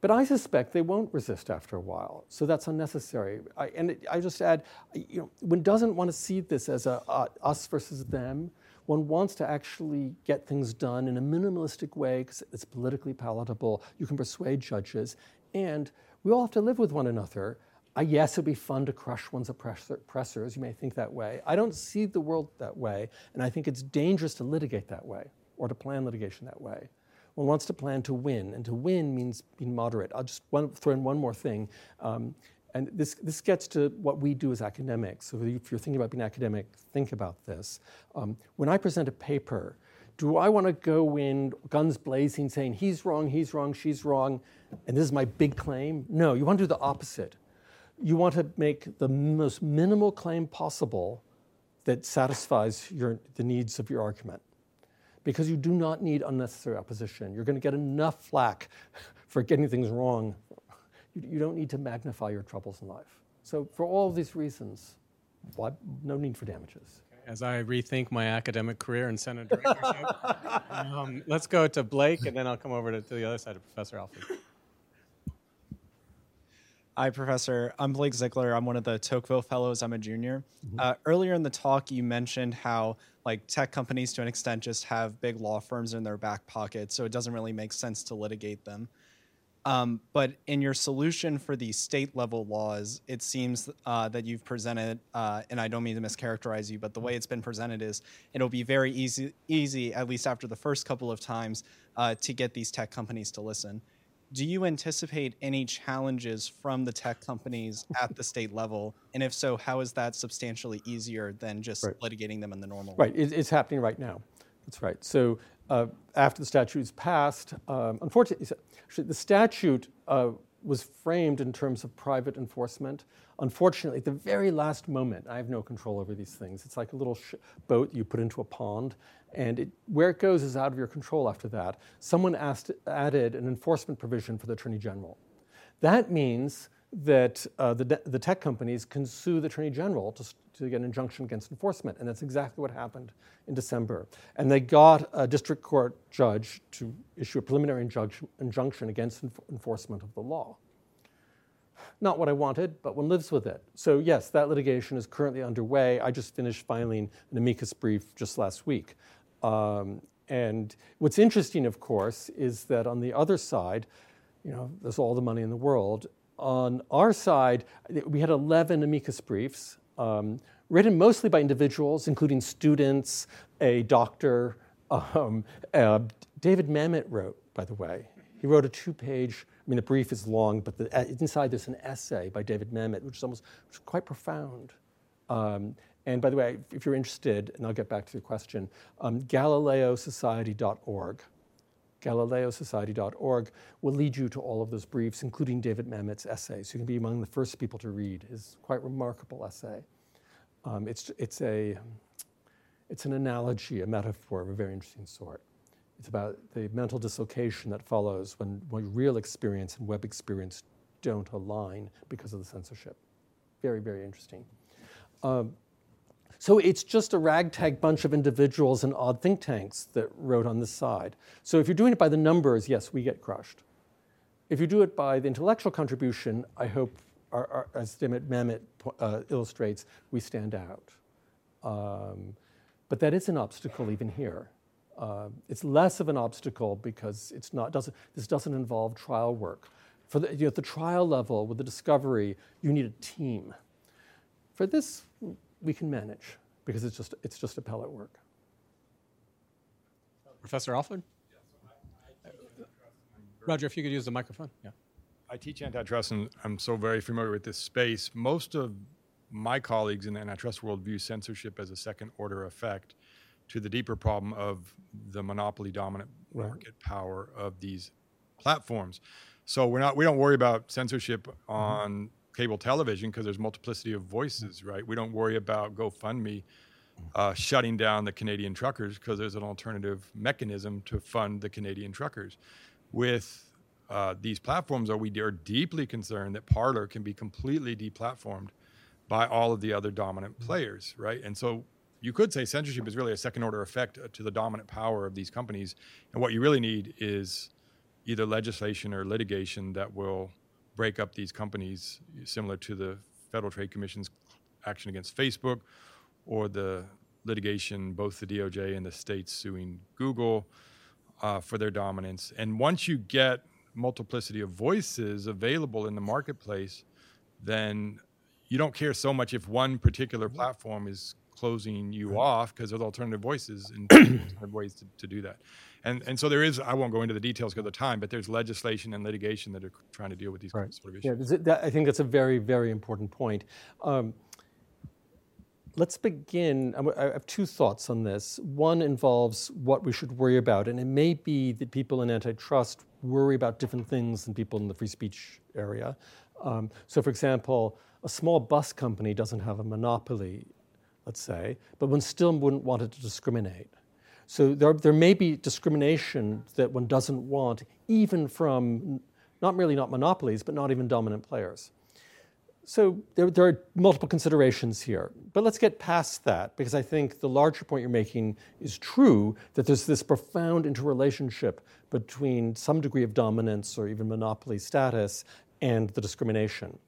But I suspect they won't resist after a while, so that's unnecessary. I, and it, I just add, you know, one doesn't want to see this as a us versus them. One wants to actually get things done in a minimalistic way because it's politically palatable. You can persuade judges, and we all have to live with one another. Uh, yes, it'd be fun to crush one's oppressor, oppressors. You may think that way. I don't see the world that way, and I think it's dangerous to litigate that way or to plan litigation that way. One wants to plan to win, and to win means being moderate. I'll just one, throw in one more thing. Um, and this, this gets to what we do as academics. So if you're thinking about being academic, think about this. Um, when I present a paper, do I want to go in guns blazing saying he's wrong, he's wrong, she's wrong, and this is my big claim? No, you want to do the opposite. You want to make the most minimal claim possible that satisfies your, the needs of your argument because you do not need unnecessary opposition. You're going to get enough flack for getting things wrong. You, you don't need to magnify your troubles in life. So, for all these reasons, why, no need for damages. As I rethink my academic career in Senate directorship, um, let's go to Blake, and then I'll come over to, to the other side of Professor Alford. Hi, Professor. I'm Blake Ziegler. I'm one of the Tocqueville Fellows. I'm a junior. Mm-hmm. Uh, earlier in the talk, you mentioned how like tech companies, to an extent, just have big law firms in their back pocket, so it doesn't really make sense to litigate them. Um, but in your solution for the state level laws, it seems uh, that you've presented, uh, and I don't mean to mischaracterize you, but the way it's been presented is it'll be very easy, easy at least after the first couple of times, uh, to get these tech companies to listen do you anticipate any challenges from the tech companies at the state level? And if so, how is that substantially easier than just right. litigating them in the normal way? Right, it's happening right now. That's right. So uh, after the statute is passed, um, unfortunately, the statute uh, was framed in terms of private enforcement. Unfortunately, at the very last moment, I have no control over these things. It's like a little sh- boat you put into a pond, and it, where it goes is out of your control after that. Someone asked, added an enforcement provision for the Attorney General. That means that uh, the, the tech companies can sue the Attorney General to, to get an injunction against enforcement, and that's exactly what happened in December. And they got a district court judge to issue a preliminary injunction, injunction against enf- enforcement of the law. Not what I wanted, but one lives with it. So, yes, that litigation is currently underway. I just finished filing an amicus brief just last week. Um, and what's interesting, of course, is that on the other side, you know, there's all the money in the world. On our side, we had 11 amicus briefs, um, written mostly by individuals, including students, a doctor. Um, uh, David Mamet wrote, by the way. He wrote a two page, I mean, the brief is long, but the, uh, inside there's an essay by David Mamet, which is almost which is quite profound. Um, and by the way, if you're interested, and I'll get back to the question, um, GalileoSociety.org, GalileoSociety.org will lead you to all of those briefs, including David Mamet's essays. You can be among the first people to read his quite remarkable essay. Um, it's, it's, a, it's an analogy, a metaphor of a very interesting sort. It's about the mental dislocation that follows when, when real experience and web experience don't align because of the censorship. Very, very interesting. Um, so it's just a ragtag bunch of individuals and odd think tanks that wrote on the side. So if you're doing it by the numbers, yes, we get crushed. If you do it by the intellectual contribution, I hope, our, our, as David Mamet uh, illustrates, we stand out. Um, but that is an obstacle even here. Uh, it's less of an obstacle because it's not, doesn't, this doesn't involve trial work. For the, you know, at the trial level, with the discovery, you need a team. For this, we can manage because it's just, it's just appellate work. Professor Alford? Roger, if you could use the microphone. Yeah. I teach antitrust and I'm so very familiar with this space. Most of my colleagues in the antitrust world view censorship as a second order effect to the deeper problem of the monopoly dominant right. market power of these platforms. So we're not we don't worry about censorship mm-hmm. on mm-hmm. Cable television because there's multiplicity of voices, right? We don't worry about GoFundMe uh, shutting down the Canadian truckers because there's an alternative mechanism to fund the Canadian truckers. With uh, these platforms, are we are deeply concerned that Parler can be completely deplatformed by all of the other dominant mm-hmm. players, right? And so you could say censorship is really a second order effect to the dominant power of these companies. And what you really need is either legislation or litigation that will break up these companies, similar to the Federal Trade Commission's action against Facebook or the litigation, both the DOJ and the states suing Google uh, for their dominance. And once you get multiplicity of voices available in the marketplace, then you don't care so much if one particular platform is closing you off because there's alternative voices and alternative ways to, to, do that. And and so there is. I won't go into the details because of the time, but there's legislation and litigation that are trying to deal with these right. sort of issues. Yeah, that, I think that's a very very important point. Um, let's begin. I have two thoughts on this. One involves what we should worry about, and it may be that people in antitrust worry about different things than people in the free speech area. Um, so, for example, a small bus company doesn't have a monopoly let's say, but one still wouldn't want it to discriminate. So there, there may be discrimination that one doesn't want, even from not merely not monopolies, but not even dominant players. So there, there are multiple considerations here. But let's get past that, because I think the larger point you're making is true that there's this profound interrelationship between some degree of dominance or even monopoly status and the discrimination.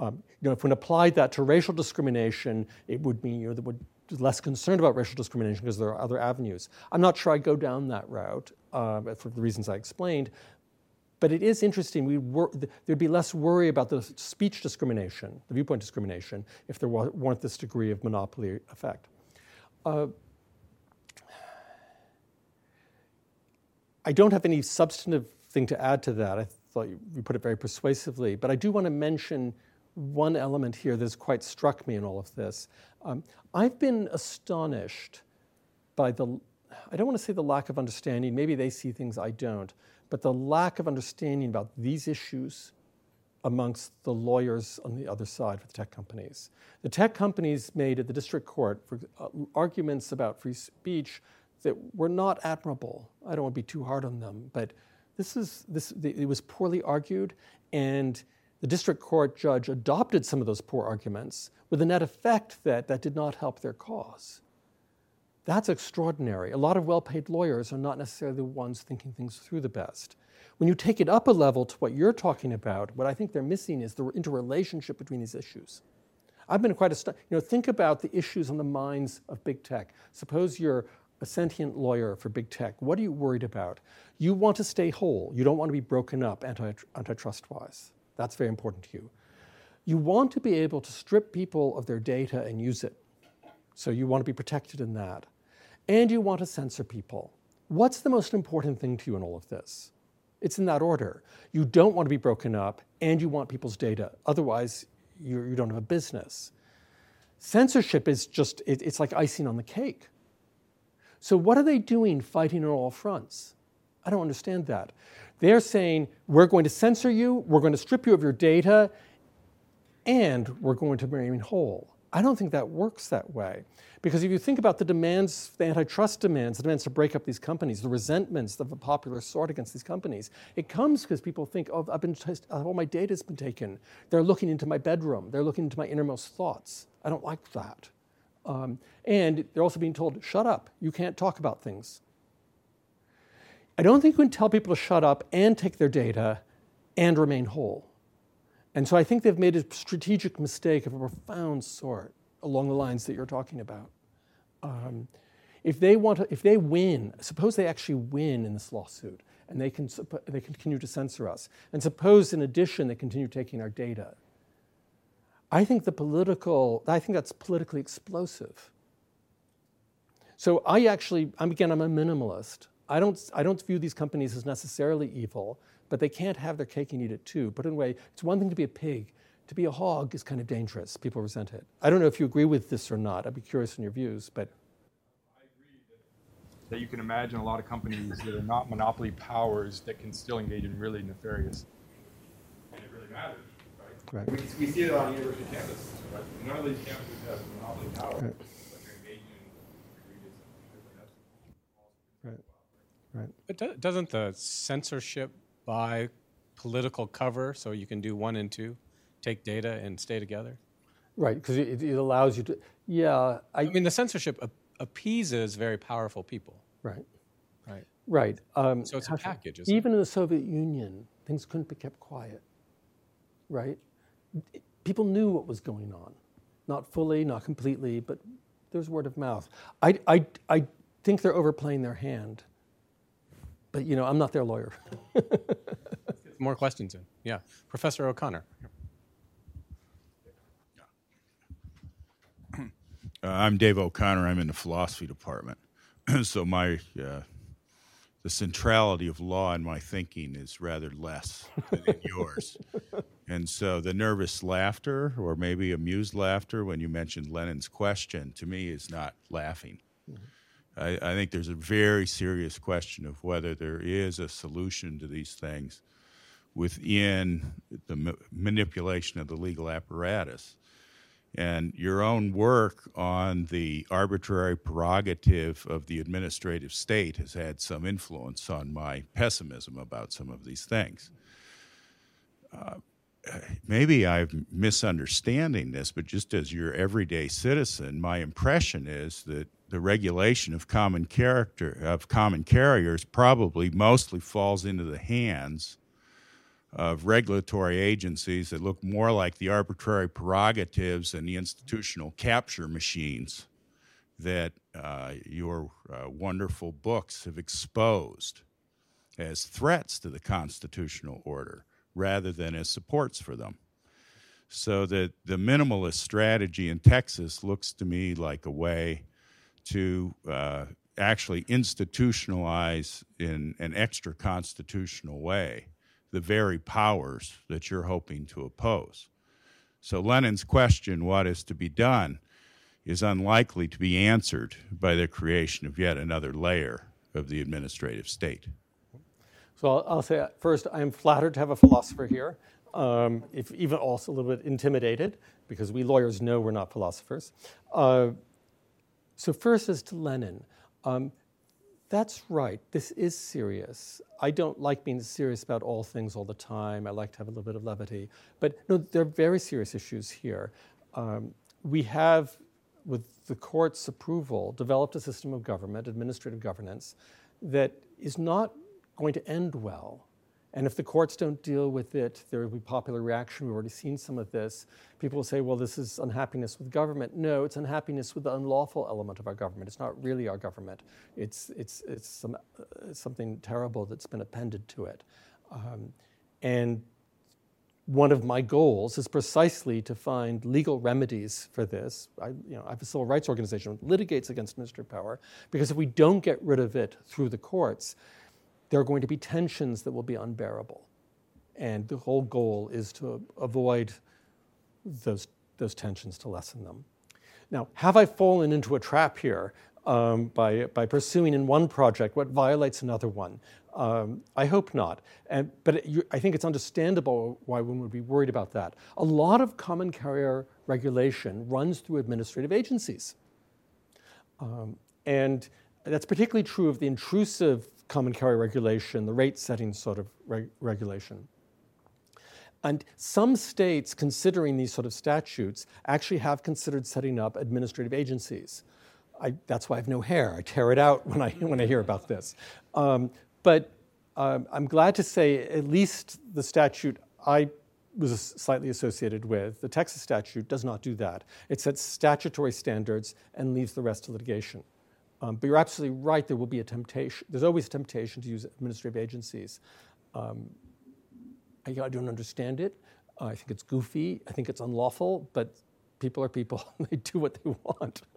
Um, you know, if one applied that to racial discrimination, it would mean you know, that would less concerned about racial discrimination because there are other avenues. I'm not sure I go down that route uh, for the reasons I explained, but it is interesting. We wor- there'd be less worry about the speech discrimination, the viewpoint discrimination, if there weren't this degree of monopoly effect. Uh, I don't have any substantive thing to add to that. I thought you, you put it very persuasively, but I do want to mention one element here that's quite struck me in all of this. Um, I've been astonished by the, I don't want to say the lack of understanding, maybe they see things I don't, but the lack of understanding about these issues amongst the lawyers on the other side for the tech companies. The tech companies made at the district court for, uh, arguments about free speech that were not admirable. I don't want to be too hard on them, but this is this. It was poorly argued, and the district court judge adopted some of those poor arguments with the net effect that that did not help their cause. That's extraordinary. A lot of well paid lawyers are not necessarily the ones thinking things through the best. When you take it up a level to what you're talking about, what I think they're missing is the interrelationship between these issues. I've been quite astonished. You know, think about the issues on the minds of big tech. Suppose you're a sentient lawyer for big tech, what are you worried about? You want to stay whole. You don't want to be broken up anti- antitrust wise. That's very important to you. You want to be able to strip people of their data and use it. So you want to be protected in that. And you want to censor people. What's the most important thing to you in all of this? It's in that order. You don't want to be broken up and you want people's data. Otherwise, you, don't have a business. Censorship is just, it, it's like icing on the cake. So, what are they doing fighting on all fronts? I don't understand that. They're saying, we're going to censor you, we're going to strip you of your data, and we're going to remain whole. I don't think that works that way. Because if you think about the demands, the antitrust demands, the demands to break up these companies, the resentments of the popular sort against these companies, it comes because people think, oh, I've been all my data's been taken. They're looking into my bedroom. They're looking into my innermost thoughts. I don't like that. Um, and they're also being told, shut up. You can't talk about things. I don't think you can tell people to shut up and take their data and remain whole. And so I think they've made a strategic mistake of a profound sort along the lines that you're talking about. Um, if they want to, if they win, suppose they actually win in this lawsuit, and they can they continue to censor us, and suppose in addition they continue taking our data. I think the political, I think that's politically explosive. So I actually, I'm, again, I'm a minimalist. I don't, I don't view these companies as necessarily evil but they can't have their cake and eat it too. Put it away. It's one thing to be a pig. To be a hog is kind of dangerous. People resent it. I don't know if you agree with this or not. I'd be curious in your views, but. I agree that, that you can imagine a lot of companies that are not monopoly powers that can still engage in really nefarious. And it really matters, right? right. We, we see it on university campuses, Right? None of these campuses have monopoly power. Right. Right. Right. But doesn't the censorship by political cover so you can do one and two, take data and stay together? Right, because it, it, allows you to. Yeah, I, I mean the censorship appeases very powerful people. Right. Right. Right. Um, so it's a package. even it? in the Soviet Union, things couldn't be kept quiet. Right. People knew what was going on, not fully, not completely, but there's word of mouth. I, I, I think they're overplaying their hand you know, I'm not their lawyer. More questions in. Yeah. Professor O'Connor. Uh, I'm Dave O'Connor. I'm in the philosophy department. so my uh, the centrality of law in my thinking is rather less than yours. And so the nervous laughter, or maybe amused laughter, when you mentioned Lenin's question, to me is not laughing. Mm-hmm. I, I, think there's a very serious question of whether there is a solution to these things within the ma- manipulation of the legal apparatus. And your own work on the arbitrary prerogative of the administrative state has had some influence on my pessimism about some of these things. Uh, maybe I'm misunderstanding this, but just as your everyday citizen, my impression is that the regulation of common character of common carriers probably mostly falls into the hands of regulatory agencies that look more like the arbitrary prerogatives and the institutional capture machines that uh, your uh, wonderful books have exposed as threats to the constitutional order rather than as supports for them. So that the minimalist strategy in Texas looks to me like a way to uh, actually institutionalize in an extra constitutional way the very powers that you're hoping to oppose. So Lenin's question, what is to be done, is unlikely to be answered by the creation of yet another layer of the administrative state. So I'll, say first, I'm flattered to have a philosopher here, um, if even also a little bit intimidated, because we lawyers know we're not philosophers. Uh, so, first, as to Lenin, um, that's right. This is serious. I don't like being serious about all things all the time. I like to have a little bit of levity. But no, there are very serious issues here. Um, we have, with the court's approval, developed a system of government, administrative governance, that is not going to end well And if the courts don't deal with it, there will be popular reaction. We've already seen some of this. People will say, well, this is unhappiness with government. No, it's unhappiness with the unlawful element of our government. It's not really our government, it's, it's, it's, some, uh, something terrible that's been appended to it. Um, and one of my goals is precisely to find legal remedies for this. I, you know, I have a civil rights organization that litigates against of power because if we don't get rid of it through the courts, there are going to be tensions that will be unbearable. And the whole goal is to avoid those, those tensions, to lessen them. Now, have I fallen into a trap here um, by, by pursuing in one project what violates another one? Um, I hope not. And, but it, I think it's understandable why one would be worried about that. A lot of common carrier regulation runs through administrative agencies. Um, and that's particularly true of the intrusive common carrier regulation, the rate setting sort of reg- regulation. And some states, considering these sort of statutes, actually have considered setting up administrative agencies. I, that's why I have no hair. I tear it out when I, when I hear about this. Um, but um, I'm glad to say at least the statute I was slightly associated with, the Texas statute, does not do that. It sets statutory standards and leaves the rest to litigation. Um, but you're absolutely right, there will be a temptation. There's always a temptation to use administrative agencies. Um, I, I, don't understand it. Uh, I think it's goofy. I think it's unlawful, but people are people. they do what they want.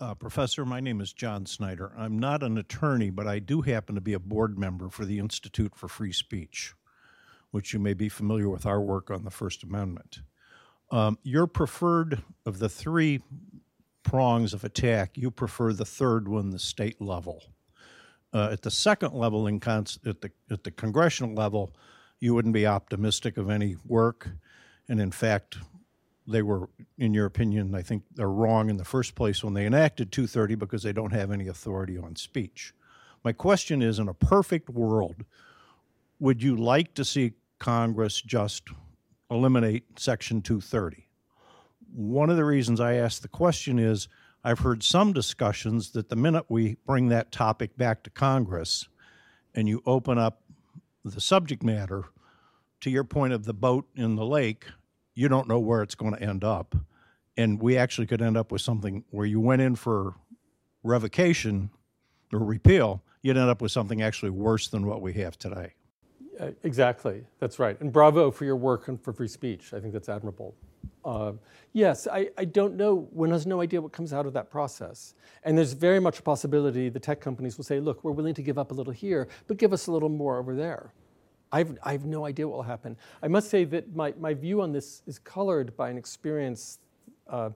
Uh, Professor, my name is John Snyder. I'm not an attorney, but I do happen to be a board member for the Institute for Free Speech, which you may be familiar with our work on the First Amendment. Um, your preferred of the three prongs of attack, you prefer the third one, the state level. Uh, at the second level, in cons- at the at the congressional level, you wouldn't be optimistic of any work, and in fact, they were, in your opinion, I think they're wrong in the first place when they enacted 230 because they don't have any authority on speech. My question is in a perfect world, would you like to see Congress just eliminate Section 230? One of the reasons I ask the question is I've heard some discussions that the minute we bring that topic back to Congress and you open up the subject matter, to your point of the boat in the lake, you don't know where it's going to end up. And we actually could end up with something where you went in for revocation or repeal, you'd end up with something actually worse than what we have today. Exactly, that's right. And bravo for your work and for free speech. I think that's admirable. Uh, yes, I, I don't know. One has no idea what comes out of that process. And there's very much a possibility the tech companies will say, look, we're willing to give up a little here, but give us a little more over there. I've, I have no idea what will happen. I must say that my, my view on this is colored by an experience uh,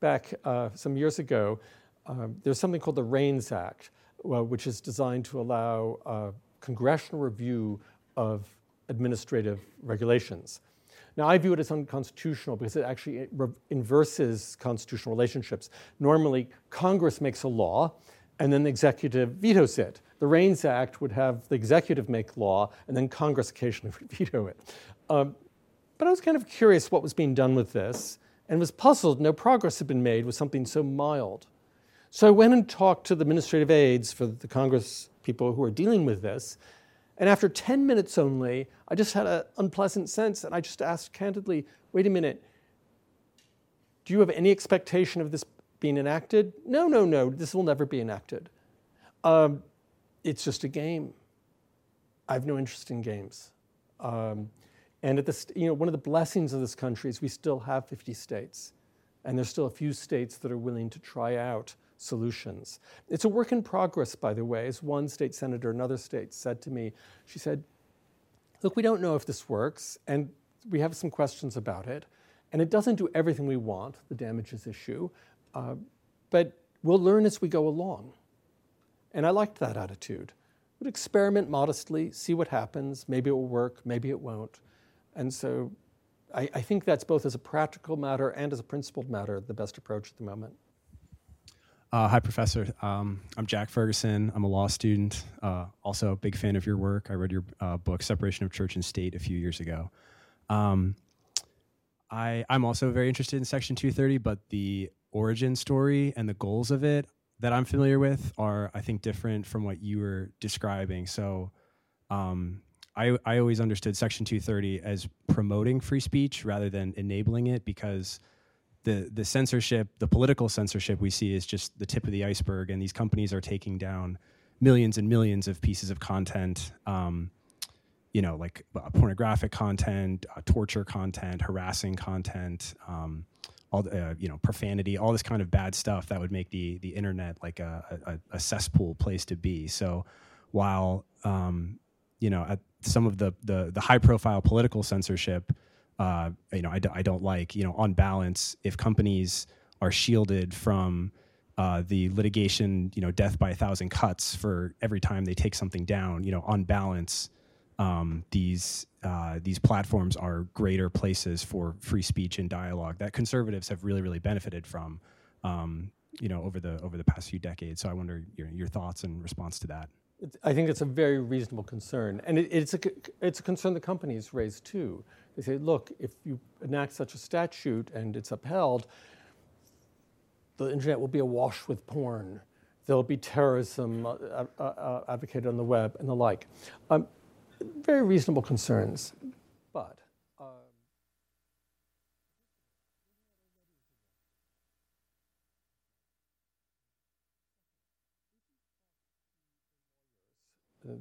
back uh, some years ago. Um, there's something called the REINS Act, uh, which is designed to allow uh, congressional review of administrative regulations. Now, I view it as unconstitutional because it actually inverses constitutional relationships. Normally, Congress makes a law, and then the executive vetoes it. The REINS Act would have the executive make law, and then Congress occasionally would veto it. Um, but I was kind of curious what was being done with this, and was puzzled no progress had been made with something so mild. So I went and talked to the administrative aides for the Congress people who are dealing with this, and after 10 minutes only, I just had an unpleasant sense, and I just asked candidly, wait a minute, do you have any expectation of this being enacted? No, no, no, this will never be enacted. Um, it's just a game. I have no interest in games. Um, and at this, you know, one of the blessings of this country is we still have 50 states, and there's still a few states that are willing to try out solutions. It's a work in progress, by the way. As one state senator, another state said to me, she said, "Look, we don't know if this works, and we have some questions about it, and it doesn't do everything we want, the damages issue, uh, but we'll learn as we go along. And I liked that attitude. Would experiment modestly, see what happens. Maybe it will work, maybe it won't. And so I, I think that's both as a practical matter and as a principled matter the best approach at the moment. Uh, hi, Professor. Um, I'm Jack Ferguson. I'm a law student. Uh, also, a big fan of your work. I read your uh, book, Separation of Church and State, a few years ago. Um, I, I'm also very interested in Section 230, but the origin story and the goals of it that I'm familiar with are, I think, different from what you were describing. So, Um, I, I always understood Section 230 as promoting free speech rather than enabling it because the the censorship, the political censorship we see is just the tip of the iceberg, and these companies are taking down millions and millions of pieces of content. Um, you know, like uh, pornographic content, uh, torture content, harassing content, um, all the, uh, you know, profanity, all this kind of bad stuff that would make the the internet like a, a, a cesspool place to be. So, while um, you know, at some of the the, the high profile political censorship uh, you know, I d- I don't like, you know, on balance, if companies are shielded from uh, the litigation, you know, death by a thousand cuts for every time they take something down, you know, on balance, um, these uh, these platforms are greater places for free speech and dialogue that conservatives have really, really benefited from, um, you know, over the over the past few decades. So I wonder your, your thoughts in response to that. I think it's a very reasonable concern, and it, it's a it's a concern the companies raise too. They say, look, if you enact such a statute and it's upheld, the internet will be awash with porn. There'll be terrorism uh, uh, uh, advocated on the web and the like. Um, very reasonable concerns, but. Um,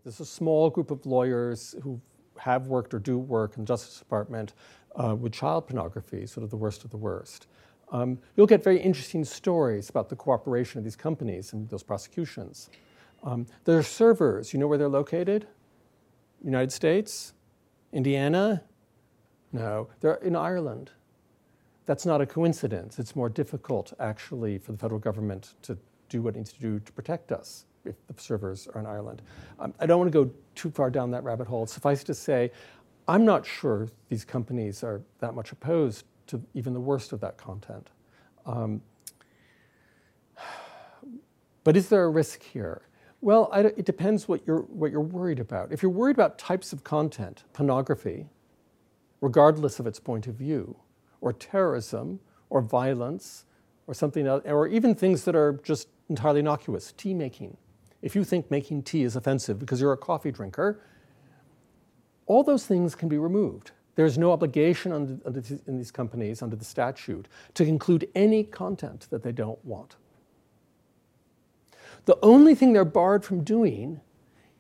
There's a small group of lawyers who have worked or do work in the Justice Department uh, with child pornography, sort of the worst of the worst. Um, you'll get very interesting stories about the cooperation of these companies and those prosecutions. Um, there are servers. You know where they're located? United States? Indiana? No, they're in Ireland. That's not a coincidence. It's more difficult, actually, for the federal government to do what it needs to do to protect us if the servers are in Ireland. Um, I don't want to go too far down that rabbit hole. Suffice to say, I'm not sure these companies are that much opposed to even the worst of that content. Um, but is there a risk here? Well, it depends what you're, what you're worried about. If you're worried about types of content, pornography, regardless of its point of view, or terrorism, or violence, or something else, or even things that are just entirely innocuous, tea making, if you think making tea is offensive because you're a coffee drinker, all those things can be removed. There's no obligation under, under, in these companies under the statute to include any content that they don't want. The only thing they're barred from doing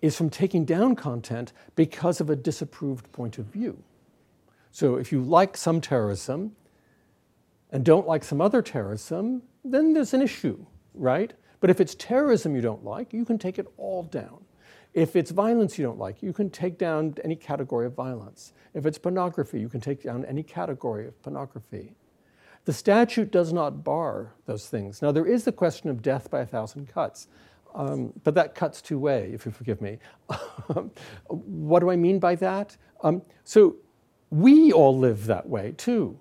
is from taking down content because of a disapproved point of view. So if you like some terrorism and don't like some other terrorism, then there's an issue, right? But if it's terrorism you don't like, you can take it all down. If it's violence you don't like, you can take down any category of violence. If it's pornography, you can take down any category of pornography. The statute does not bar those things. Now, there is the question of death by a thousand cuts, um, but that cuts two way, if you forgive me. what do I mean by that? Um, so, we all live that way too.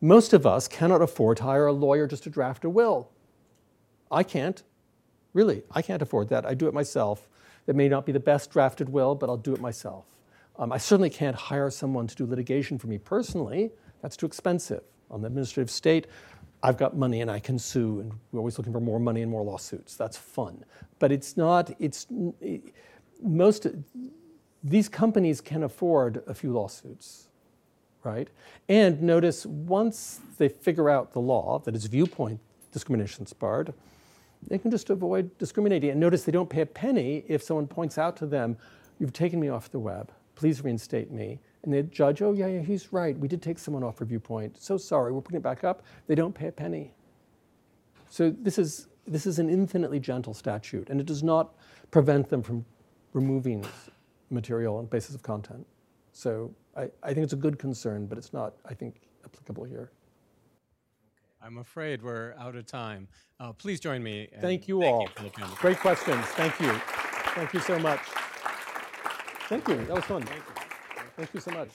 Most of us cannot afford to hire a lawyer just to draft a will. I can't. Really, I can't afford that. I do it myself. It may not be the best drafted will, but I'll do it myself. Um, I certainly can't hire someone to do litigation for me personally. That's too expensive. On the administrative state, I've got money and I can sue, and we're always looking for more money and more lawsuits. That's fun. But it's not, it's most, these companies can afford a few lawsuits, right? And notice once they figure out the law that is viewpoint discrimination is barred, they can just avoid discriminating. And notice they don't pay a penny if someone points out to them, You've taken me off the web. Please reinstate me. And the judge, Oh, yeah, yeah, he's right. We did take someone off review point. So sorry, we're putting it back up. They don't pay a penny. So this is, this is an infinitely gentle statute, and it does not prevent them from removing material on basis of content. So I, I think it's a good concern, but it's not, I think, applicable here. I'm afraid we're out of time. Uh, please join me. Thank you all. You Great questions. Thank you. Thank you so much. Thank you. That was fun. Thank you, Thank you so much.